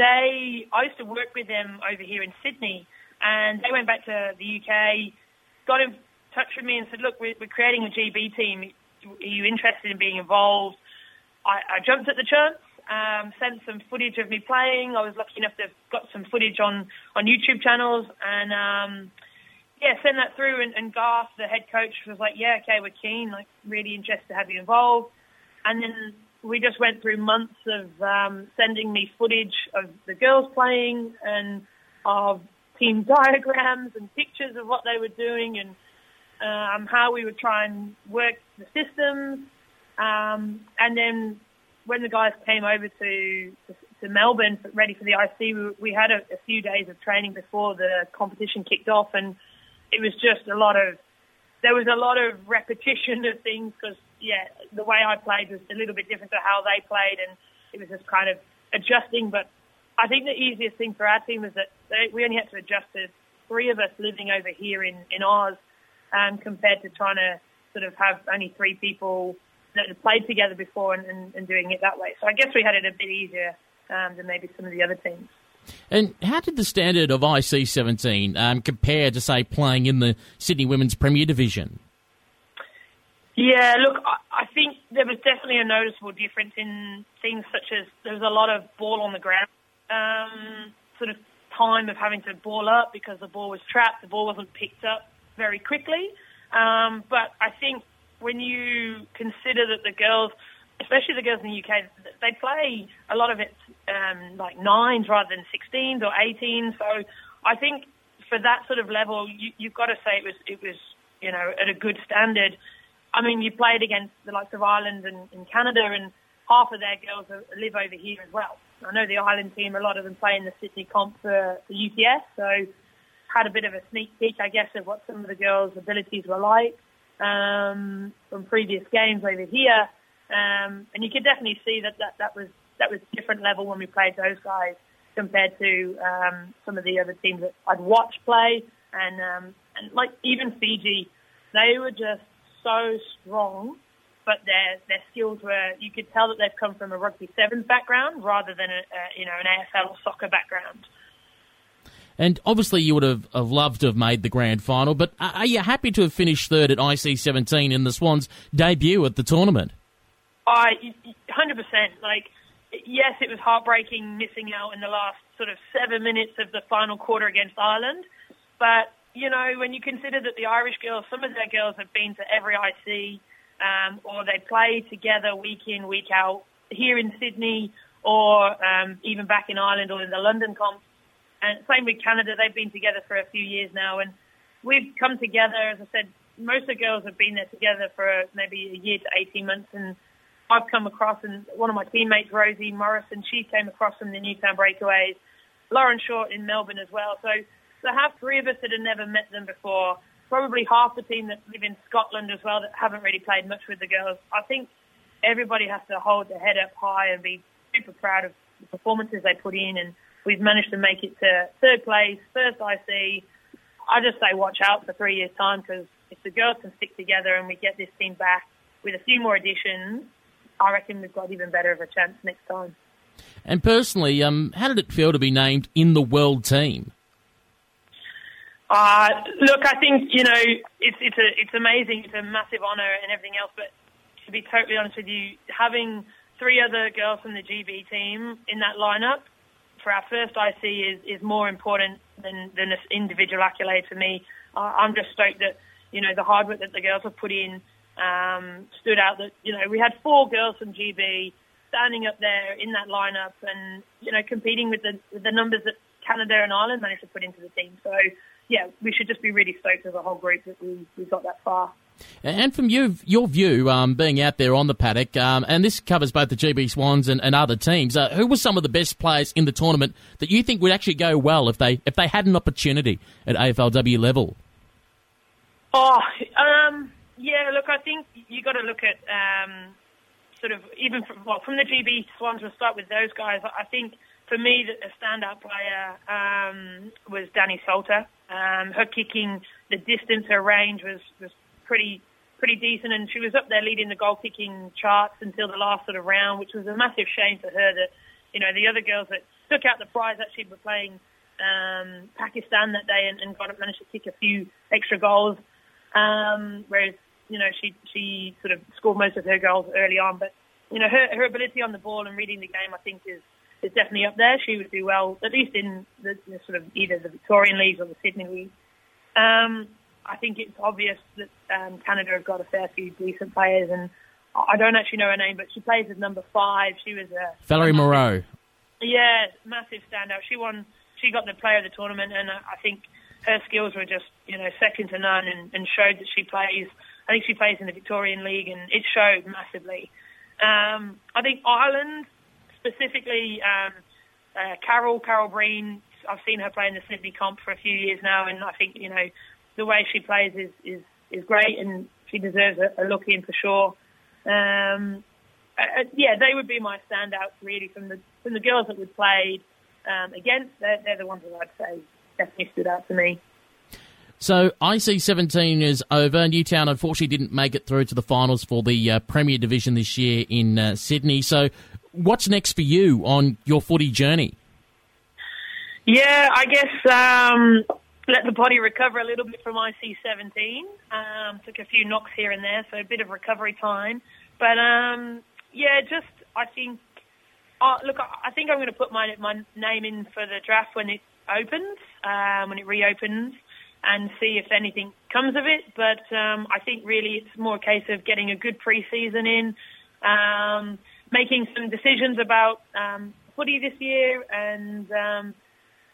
they I used to work with them over here in Sydney, and they went back to the UK, got in touch with me and said, look, we're, we're creating a GB team. Are you interested in being involved? I, I jumped at the chance. Um, sent some footage of me playing. I was lucky enough to have got some footage on on YouTube channels and. Um, yeah, send that through. And, and Garth, the head coach, was like, yeah, okay, we're keen, like really interested to have you involved. And then we just went through months of um, sending me footage of the girls playing and of team diagrams and pictures of what they were doing and um, how we would try and work the systems. Um, and then when the guys came over to, to, Melbourne, ready for the IC, we, we had a, a few days of training before the competition kicked off and it was just a lot of there was a lot of repetition of things because yeah, the way I played was a little bit different to how they played, and it was just kind of adjusting. But I think the easiest thing for our team was that they, we only had to adjust to three of us living over here in in Oz, um, compared to trying to sort of have only three people that had played together before and, and, and doing it that way. So I guess we had it a bit easier um, than maybe some of the other teams. And how did the standard of IC 17 um, compare to, say, playing in the Sydney Women's Premier Division? Yeah, look, I think there was definitely a noticeable difference in things such as there was a lot of ball on the ground, um, sort of time of having to ball up because the ball was trapped, the ball wasn't picked up very quickly. Um, but I think when you consider that the girls especially the girls in the UK, they play a lot of it um, like nines rather than 16s or 18s. So I think for that sort of level, you, you've got to say it was it was you know at a good standard. I mean, you played against the likes of Ireland and, and Canada, and half of their girls live over here as well. I know the Ireland team, a lot of them play in the Sydney comp for the UTS, so had a bit of a sneak peek, I guess, of what some of the girls' abilities were like um, from previous games over here. Um, and you could definitely see that, that that was that was a different level when we played those guys compared to um, some of the other teams that I'd watched play. And um, and like even Fiji, they were just so strong, but their their skills were you could tell that they've come from a rugby sevens background rather than a, a you know an AFL or soccer background. And obviously, you would have, have loved to have made the grand final, but are you happy to have finished third at IC 17 in the Swans' debut at the tournament? I, hundred percent. Like, yes, it was heartbreaking missing out in the last sort of seven minutes of the final quarter against Ireland, but you know, when you consider that the Irish girls, some of their girls have been to every IC, um, or they play together week in, week out here in Sydney, or um, even back in Ireland or in the London comp. And same with Canada, they've been together for a few years now, and we've come together. As I said, most of the girls have been there together for maybe a year to 18 months, and I've come across, and one of my teammates, Rosie Morrison, she came across from the Newtown Breakaways. Lauren Short in Melbourne as well. So to have three of us that have never met them before, probably half the team that live in Scotland as well that haven't really played much with the girls. I think everybody has to hold their head up high and be super proud of the performances they put in. And we've managed to make it to third place, first IC. I just say watch out for three years' time because if the girls can stick together and we get this team back with a few more additions, I reckon we've got even better of a chance next time. And personally, um, how did it feel to be named in the world team? Uh, look, I think you know it's it's a it's amazing. It's a massive honour and everything else. But to be totally honest with you, having three other girls from the GB team in that lineup for our first IC is is more important than than an individual accolade for me. Uh, I'm just stoked that you know the hard work that the girls have put in um, stood out that, you know, we had four girls from GB standing up there in that lineup and, you know, competing with the, with the numbers that Canada and Ireland managed to put into the team. So, yeah, we should just be really stoked as a whole group that we, we got that far. And from you, your view, um, being out there on the paddock, um, and this covers both the GB Swans and, and other teams, uh, who were some of the best players in the tournament that you think would actually go well if they if they had an opportunity at AFLW level? Oh, um, yeah. Look, I think you got to look at um, sort of even from, well from the GB Swans. We'll start with those guys. I think for me, the standout player um, was Danny Salter. Um, her kicking, the distance, her range was was pretty pretty decent, and she was up there leading the goal kicking charts until the last sort of round, which was a massive shame for her. That you know the other girls that took out the prize actually were playing um, Pakistan that day and, and got managed to kick a few extra goals, um, whereas you know she she sort of scored most of her goals early on, but you know her her ability on the ball and reading the game, I think is is definitely up there. She would do well, at least in the, the sort of either the Victorian leagues or the Sydney league. Um, I think it's obvious that um, Canada have got a fair few decent players, and I don't actually know her name, but she plays as number five. She was a Valerie Moreau. Yeah, massive standout. She won. She got the player of the tournament, and I think her skills were just you know second to none, and, and showed that she plays. I think she plays in the Victorian League, and it showed massively. Um, I think Ireland, specifically um, uh, Carol Carol Breen. I've seen her play in the Sydney comp for a few years now, and I think you know the way she plays is is, is great, and she deserves a, a look in for sure. Um, uh, yeah, they would be my standouts really from the from the girls that we played um, against. They're, they're the ones that I'd say definitely stood out to me. So IC 17 is over. Newtown unfortunately didn't make it through to the finals for the uh, Premier Division this year in uh, Sydney. So what's next for you on your footy journey? Yeah, I guess um, let the body recover a little bit from IC17. Um, took a few knocks here and there, so a bit of recovery time. But um, yeah, just I think. Uh, look, I think I'm going to put my my name in for the draft when it opens, um, when it reopens, and see if anything comes of it. But um, I think really it's more a case of getting a good preseason in, um, making some decisions about um, footy this year, and um,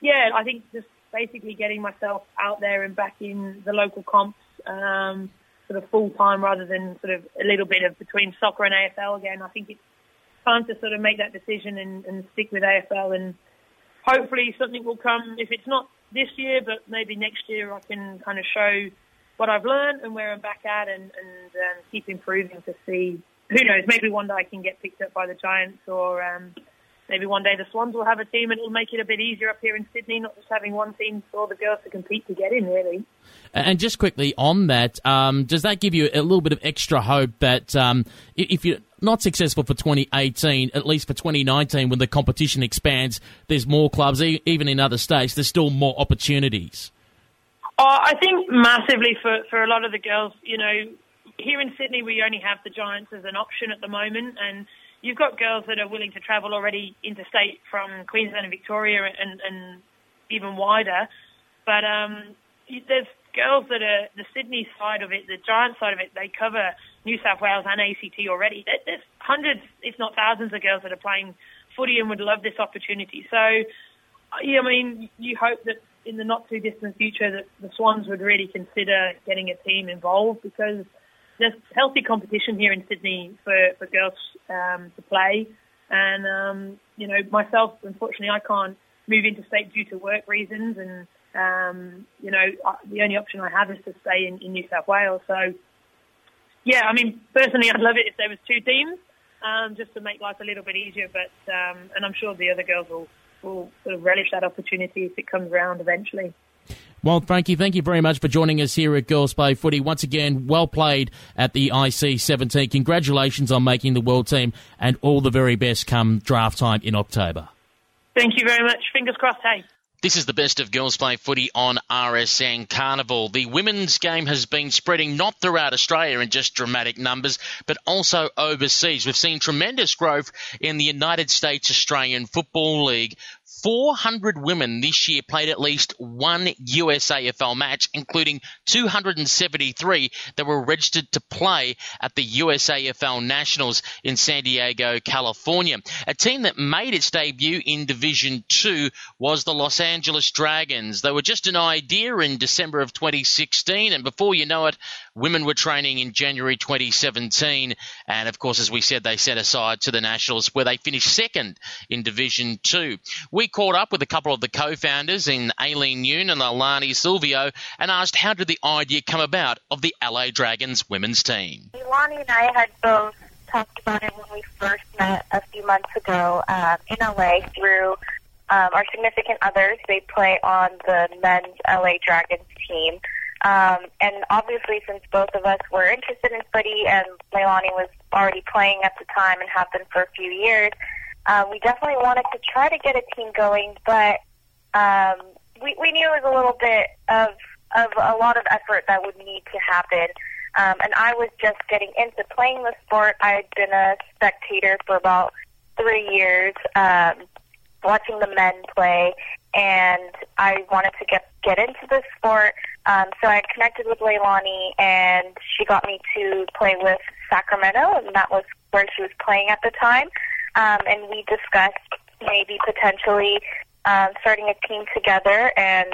yeah, I think just basically getting myself out there and back in the local comps um, sort of full time rather than sort of a little bit of between soccer and AFL again. I think it's time to sort of make that decision and, and stick with AFL and hopefully something will come. If it's not this year, but maybe next year, I can kind of show what I've learned and where I'm back at and, and um, keep improving to see. Who knows? Maybe one day I can get picked up by the Giants or um, maybe one day the Swans will have a team and it'll make it a bit easier up here in Sydney, not just having one team for all the girls to compete to get in, really. And just quickly on that, um, does that give you a little bit of extra hope that um, if you're not successful for 2018, at least for 2019, when the competition expands, there's more clubs, even in other states, there's still more opportunities? Oh, I think massively for, for a lot of the girls, you know, here in Sydney, we only have the Giants as an option at the moment, and you've got girls that are willing to travel already interstate from Queensland and Victoria and, and even wider. But um, there's girls that are the Sydney side of it, the Giant side of it, they cover New South Wales and ACT already. There's hundreds, if not thousands, of girls that are playing footy and would love this opportunity. So, yeah, I mean, you hope that in the not too distant future that the Swans would really consider getting a team involved because – there's healthy competition here in Sydney for, for girls um, to play. And, um, you know, myself, unfortunately, I can't move interstate due to work reasons. And, um, you know, the only option I have is to stay in, in New South Wales. So, yeah, I mean, personally, I'd love it if there was two teams, um, just to make life a little bit easier. But, um, and I'm sure the other girls will, will sort of relish that opportunity if it comes around eventually. Well, Frankie, thank you very much for joining us here at Girls Play Footy. Once again, well played at the IC 17. Congratulations on making the world team and all the very best come draft time in October. Thank you very much. Fingers crossed, hey. This is the best of girls play footy on RSN Carnival. The women's game has been spreading not throughout Australia in just dramatic numbers, but also overseas. We've seen tremendous growth in the United States Australian Football League 400 women this year played at least one USAFL match, including 273 that were registered to play at the USAFL Nationals in San Diego, California. A team that made its debut in Division 2 was the Los Angeles Dragons. They were just an idea in December of 2016, and before you know it, women were training in January 2017. And of course, as we said, they set aside to the Nationals where they finished second in Division 2. We caught up with a couple of the co-founders in Aileen Yoon and Alani Silvio and asked how did the idea come about of the LA Dragons women's team. Alani and I had both talked about it when we first met a few months ago um, in LA through um, our significant others. They play on the men's LA Dragons team. Um, and obviously, since both of us were interested in footy and Leilani was already playing at the time and have been for a few years, um, we definitely wanted to try to get a team going, but um, we, we knew it was a little bit of, of a lot of effort that would need to happen. Um, and I was just getting into playing the sport. I had been a spectator for about three years, um, watching the men play, and I wanted to get get into the sport. Um, so I connected with Leilani, and she got me to play with Sacramento, and that was where she was playing at the time um, and we discussed maybe potentially um, starting a team together. And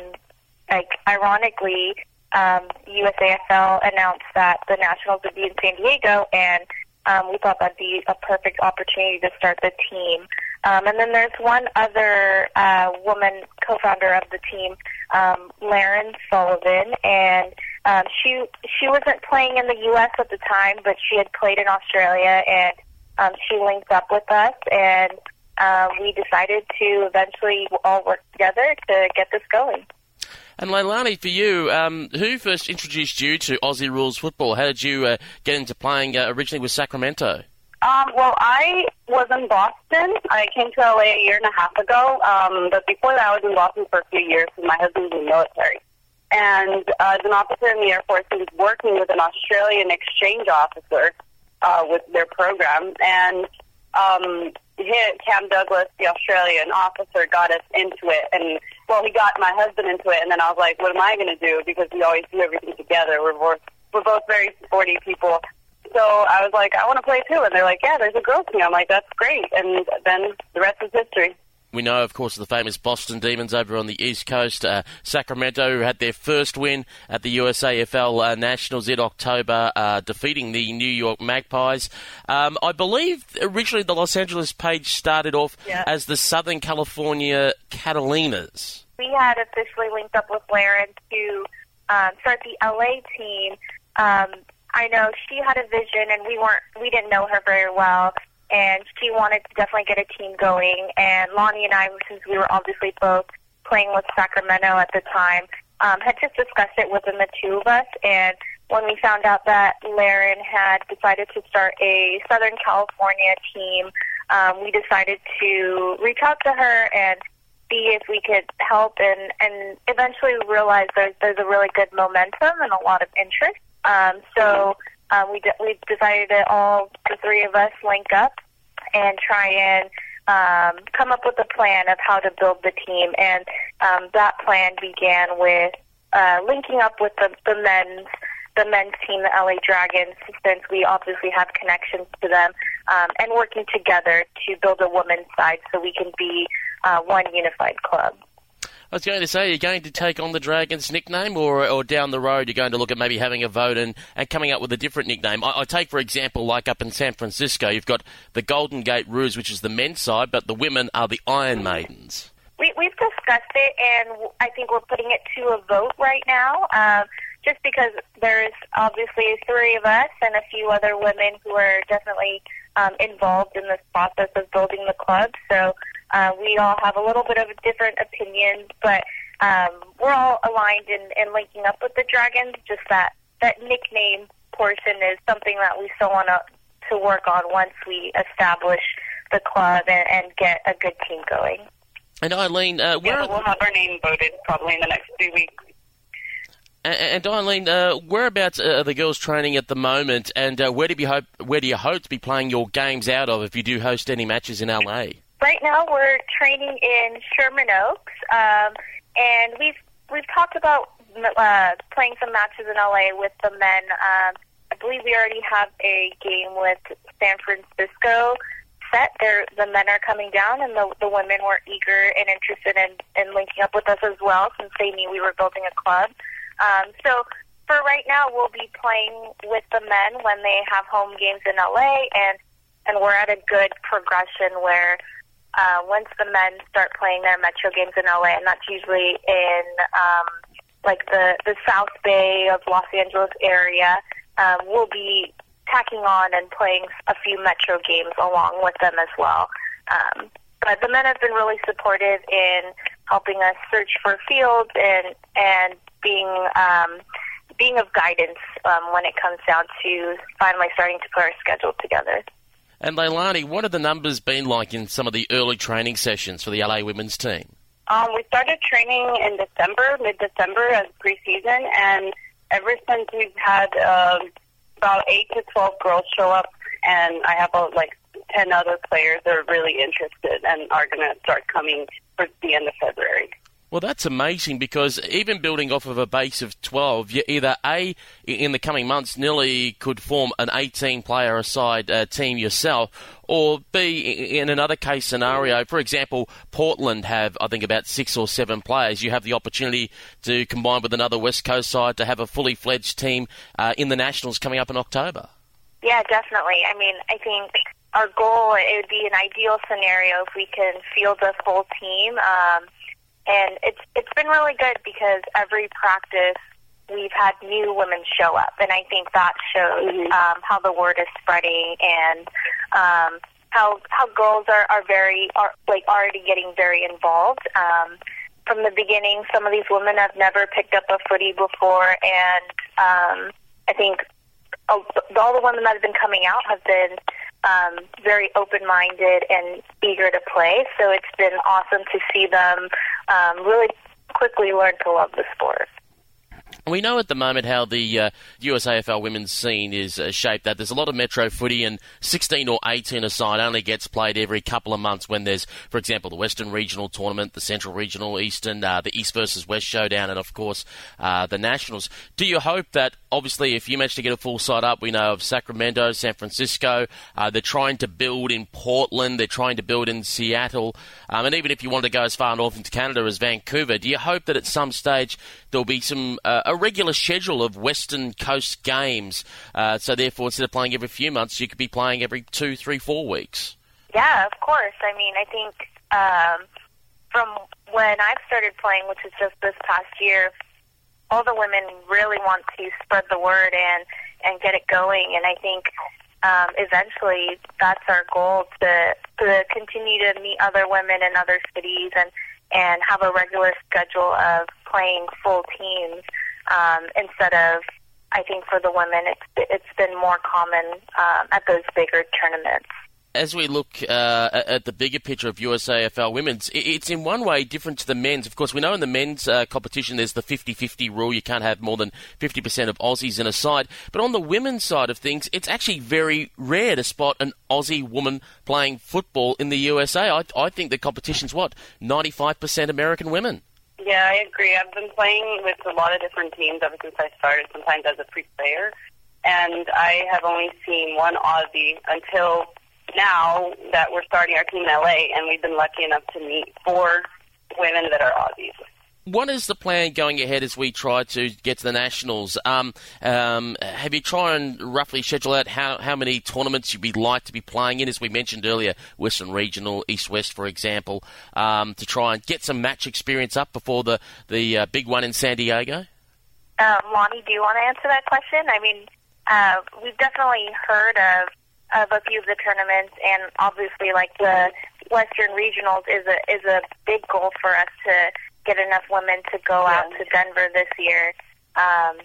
like ironically, um, USAFL announced that the Nationals would be in San Diego, and um, we thought that'd be a perfect opportunity to start the team. Um, and then there's one other uh, woman co-founder of the team, um, Laren Sullivan, and um, she she wasn't playing in the U.S. at the time, but she had played in Australia, and um, she linked up with us, and um, we decided to eventually all work together to get this going. And Leilani, for you, um, who first introduced you to Aussie rules football? How did you uh, get into playing uh, originally with Sacramento? Um, well, I was in Boston. I came to LA a year and a half ago. Um, but before that, I was in Boston for a few years because my husband was in the military. And uh, as an officer in the Air Force, he was working with an Australian exchange officer uh, with their program. And um, hit Cam Douglas, the Australian officer, got us into it. And well, he got my husband into it, and then I was like, "What am I going to do?" Because we always do everything together. We're both we're both very sporty people. So I was like, "I want to play too," and they're like, "Yeah, there's a girls team." I'm like, "That's great," and then the rest is history. We know, of course, the famous Boston Demons over on the East Coast. Uh, Sacramento, who had their first win at the USAFL uh, Nationals in October, uh, defeating the New York Magpies. Um, I believe originally the Los Angeles page started off yeah. as the Southern California Catalinas. We had officially linked up with Laren to um, start the LA team. Um, I know she had a vision, and we weren't, we didn't know her very well and she wanted to definitely get a team going. And Lonnie and I, since we were obviously both playing with Sacramento at the time, um, had just discussed it within the two of us. And when we found out that Laren had decided to start a Southern California team, um, we decided to reach out to her and see if we could help. And, and eventually we realized there's, there's a really good momentum and a lot of interest. Um, so um, we, de- we decided to all the three of us link up and try and um, come up with a plan of how to build the team. And um, that plan began with uh, linking up with the, the men's the men's team, the LA Dragons, since we obviously have connections to them, um, and working together to build a women's side so we can be uh, one unified club. I was going to say, you're going to take on the Dragons nickname, or, or down the road, you're going to look at maybe having a vote and, and coming up with a different nickname. I, I take, for example, like up in San Francisco, you've got the Golden Gate Roos, which is the men's side, but the women are the Iron Maidens. We, we've discussed it, and I think we're putting it to a vote right now. Um, just because there's obviously three of us and a few other women who are definitely um, involved in this process of building the club. So uh, we all have a little bit of a different opinions, but um, we're all aligned in, in linking up with the Dragons. Just that that nickname portion is something that we still want to to work on once we establish the club and, and get a good team going. And Eileen, uh, yeah, we'll have our name voted probably in the next few weeks. And, Eileen, uh, whereabouts are the girls training at the moment, and uh, where do you hope where do you hope to be playing your games out of if you do host any matches in LA? Right now we're training in Sherman Oaks, um, and we've we've talked about uh, playing some matches in LA with the men. Um, I believe we already have a game with San Francisco set. They're, the men are coming down, and the, the women were eager and interested in, in linking up with us as well, since they knew we were building a club. Um, so for right now, we'll be playing with the men when they have home games in LA, and and we're at a good progression where uh, once the men start playing their metro games in LA, and that's usually in um, like the the South Bay of Los Angeles area, um, we'll be tacking on and playing a few metro games along with them as well. Um, but the men have been really supportive in helping us search for fields and and being um, being of guidance um, when it comes down to finally starting to put our schedule together. And Leilani, what have the numbers been like in some of the early training sessions for the LA women's team? Um, we started training in December, mid-December as preseason, and ever since we've had um, about eight to twelve girls show up, and I have about like ten other players that are really interested and are going to start coming towards the end of February. Well, that's amazing because even building off of a base of 12, you either A, in the coming months, nearly could form an 18 player aside uh, team yourself, or B, in another case scenario, for example, Portland have, I think, about six or seven players. You have the opportunity to combine with another West Coast side to have a fully fledged team uh, in the Nationals coming up in October. Yeah, definitely. I mean, I think our goal, it would be an ideal scenario if we can field a full team. Um, and it's it's been really good because every practice we've had new women show up, and I think that shows mm-hmm. um, how the word is spreading and um, how how girls are are very are like already getting very involved. Um, from the beginning, some of these women have never picked up a footy before, and um, I think all the women that have been coming out have been um, very open-minded and eager to play. So it's been awesome to see them um, really quickly learn to love the sport. We know at the moment how the uh, USAFL women's scene is uh, shaped. That there's a lot of metro footy, and 16 or 18 aside only gets played every couple of months. When there's, for example, the Western Regional Tournament, the Central Regional, Eastern, uh, the East versus West Showdown, and of course uh, the Nationals. Do you hope that, obviously, if you manage to get a full side up, we know of Sacramento, San Francisco. Uh, they're trying to build in Portland. They're trying to build in Seattle, um, and even if you want to go as far north into Canada as Vancouver, do you hope that at some stage there'll be some uh, a regular schedule of Western Coast games. Uh, so therefore, instead of playing every few months, you could be playing every two, three, four weeks. Yeah, of course. I mean, I think um, from when I've started playing, which is just this past year, all the women really want to spread the word and and get it going. And I think um, eventually that's our goal to to continue to meet other women in other cities and and have a regular schedule of playing full teams um, instead of I think for the women it's it's been more common um, at those bigger tournaments as we look uh, at the bigger picture of USAFL women's, it's in one way different to the men's. Of course, we know in the men's uh, competition there's the 50 50 rule. You can't have more than 50% of Aussies in a side. But on the women's side of things, it's actually very rare to spot an Aussie woman playing football in the USA. I, I think the competition's what? 95% American women. Yeah, I agree. I've been playing with a lot of different teams ever since I started, sometimes as a pre player. And I have only seen one Aussie until now that we're starting our team in LA, and we've been lucky enough to meet four women that are Aussies. What is the plan going ahead as we try to get to the nationals? Um, um, have you tried and roughly schedule out how, how many tournaments you'd be like to be playing in? As we mentioned earlier, Western Regional, East West, for example, um, to try and get some match experience up before the the uh, big one in San Diego. Um, Lonnie, do you want to answer that question? I mean, uh, we've definitely heard of of a few of the tournaments, and obviously, like the Western Regionals is a is a big goal for us to get enough women to go yeah. out to Denver this year. Um,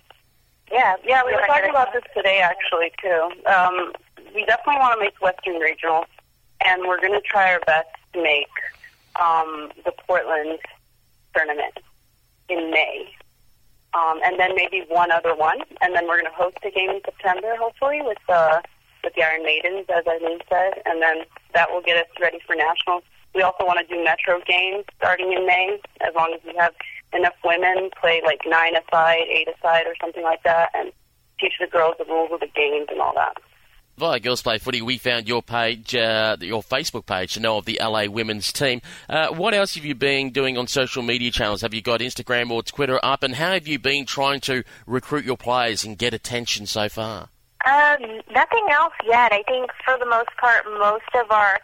yeah, yeah, we were talking about this today actually too. Um, we definitely want to make Western Regional, and we're going to try our best to make um, the Portland tournament in May. Um, and then maybe one other one, and then we're going to host a game in September, hopefully, with uh, with the Iron Maidens, as Eileen said, and then that will get us ready for nationals we also want to do Metro games starting in May, as long as we have enough women play like nine aside, eight aside, or something like that, and teach the girls the rules of the games and all that. Via Girls Play Footy, we found your page, uh, your Facebook page, to know of the LA women's team. Uh, what else have you been doing on social media channels? Have you got Instagram or Twitter up? And how have you been trying to recruit your players and get attention so far? Um, nothing else yet. I think for the most part, most of our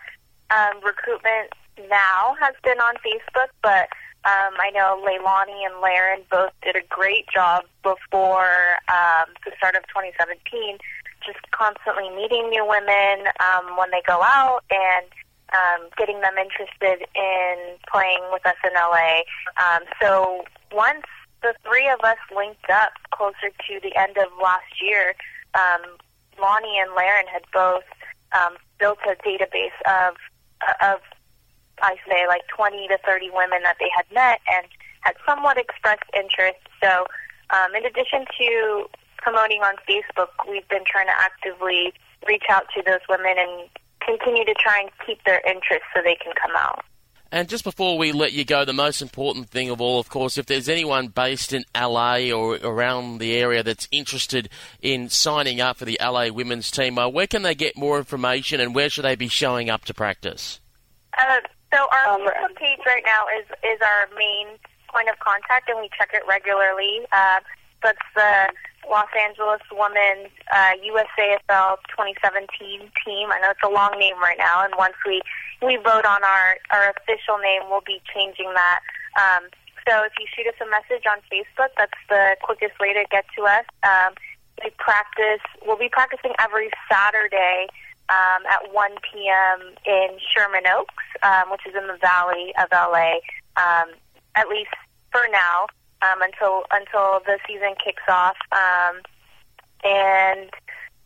um, recruitment now has been on Facebook, but um, I know Leilani and Laren both did a great job before um, the start of 2017 just constantly meeting new women um, when they go out and um, getting them interested in playing with us in LA. Um, so once the three of us linked up closer to the end of last year, um, Lonnie and Laren had both um, built a database of of I say like 20 to 30 women that they had met and had somewhat expressed interest. So um, in addition to promoting on Facebook, we've been trying to actively reach out to those women and continue to try and keep their interest so they can come out. And just before we let you go, the most important thing of all, of course, if there's anyone based in LA or around the area that's interested in signing up for the LA women's team, uh, where can they get more information and where should they be showing up to practice? Uh, so our um, Facebook page right now is is our main point of contact, and we check it regularly. Uh, that's the Los Angeles Women's uh, USAFL 2017 team. I know it's a long name right now, and once we we vote on our our official name, we'll be changing that. Um, so if you shoot us a message on Facebook, that's the quickest way to get to us. Um, we practice. We'll be practicing every Saturday um, at 1 p.m. in Sherman Oaks, um, which is in the Valley of LA. Um, at least for now um, until until the season kicks off. Um, and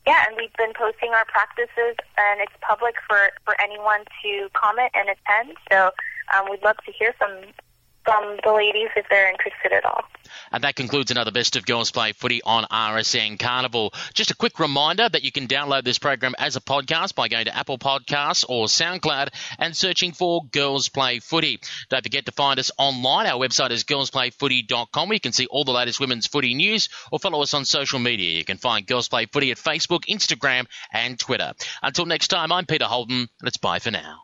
yeah, and we've been posting our practices, and it's public for for anyone to comment and attend. So um, we'd love to hear from from the ladies if they're interested at all. And that concludes another Best of Girls Play Footy on RSN Carnival. Just a quick reminder that you can download this program as a podcast by going to Apple Podcasts or SoundCloud and searching for Girls Play Footy. Don't forget to find us online. Our website is girlsplayfooty.com where you can see all the latest women's footy news or follow us on social media. You can find Girls Play Footy at Facebook, Instagram and Twitter. Until next time, I'm Peter Holden and it's bye for now.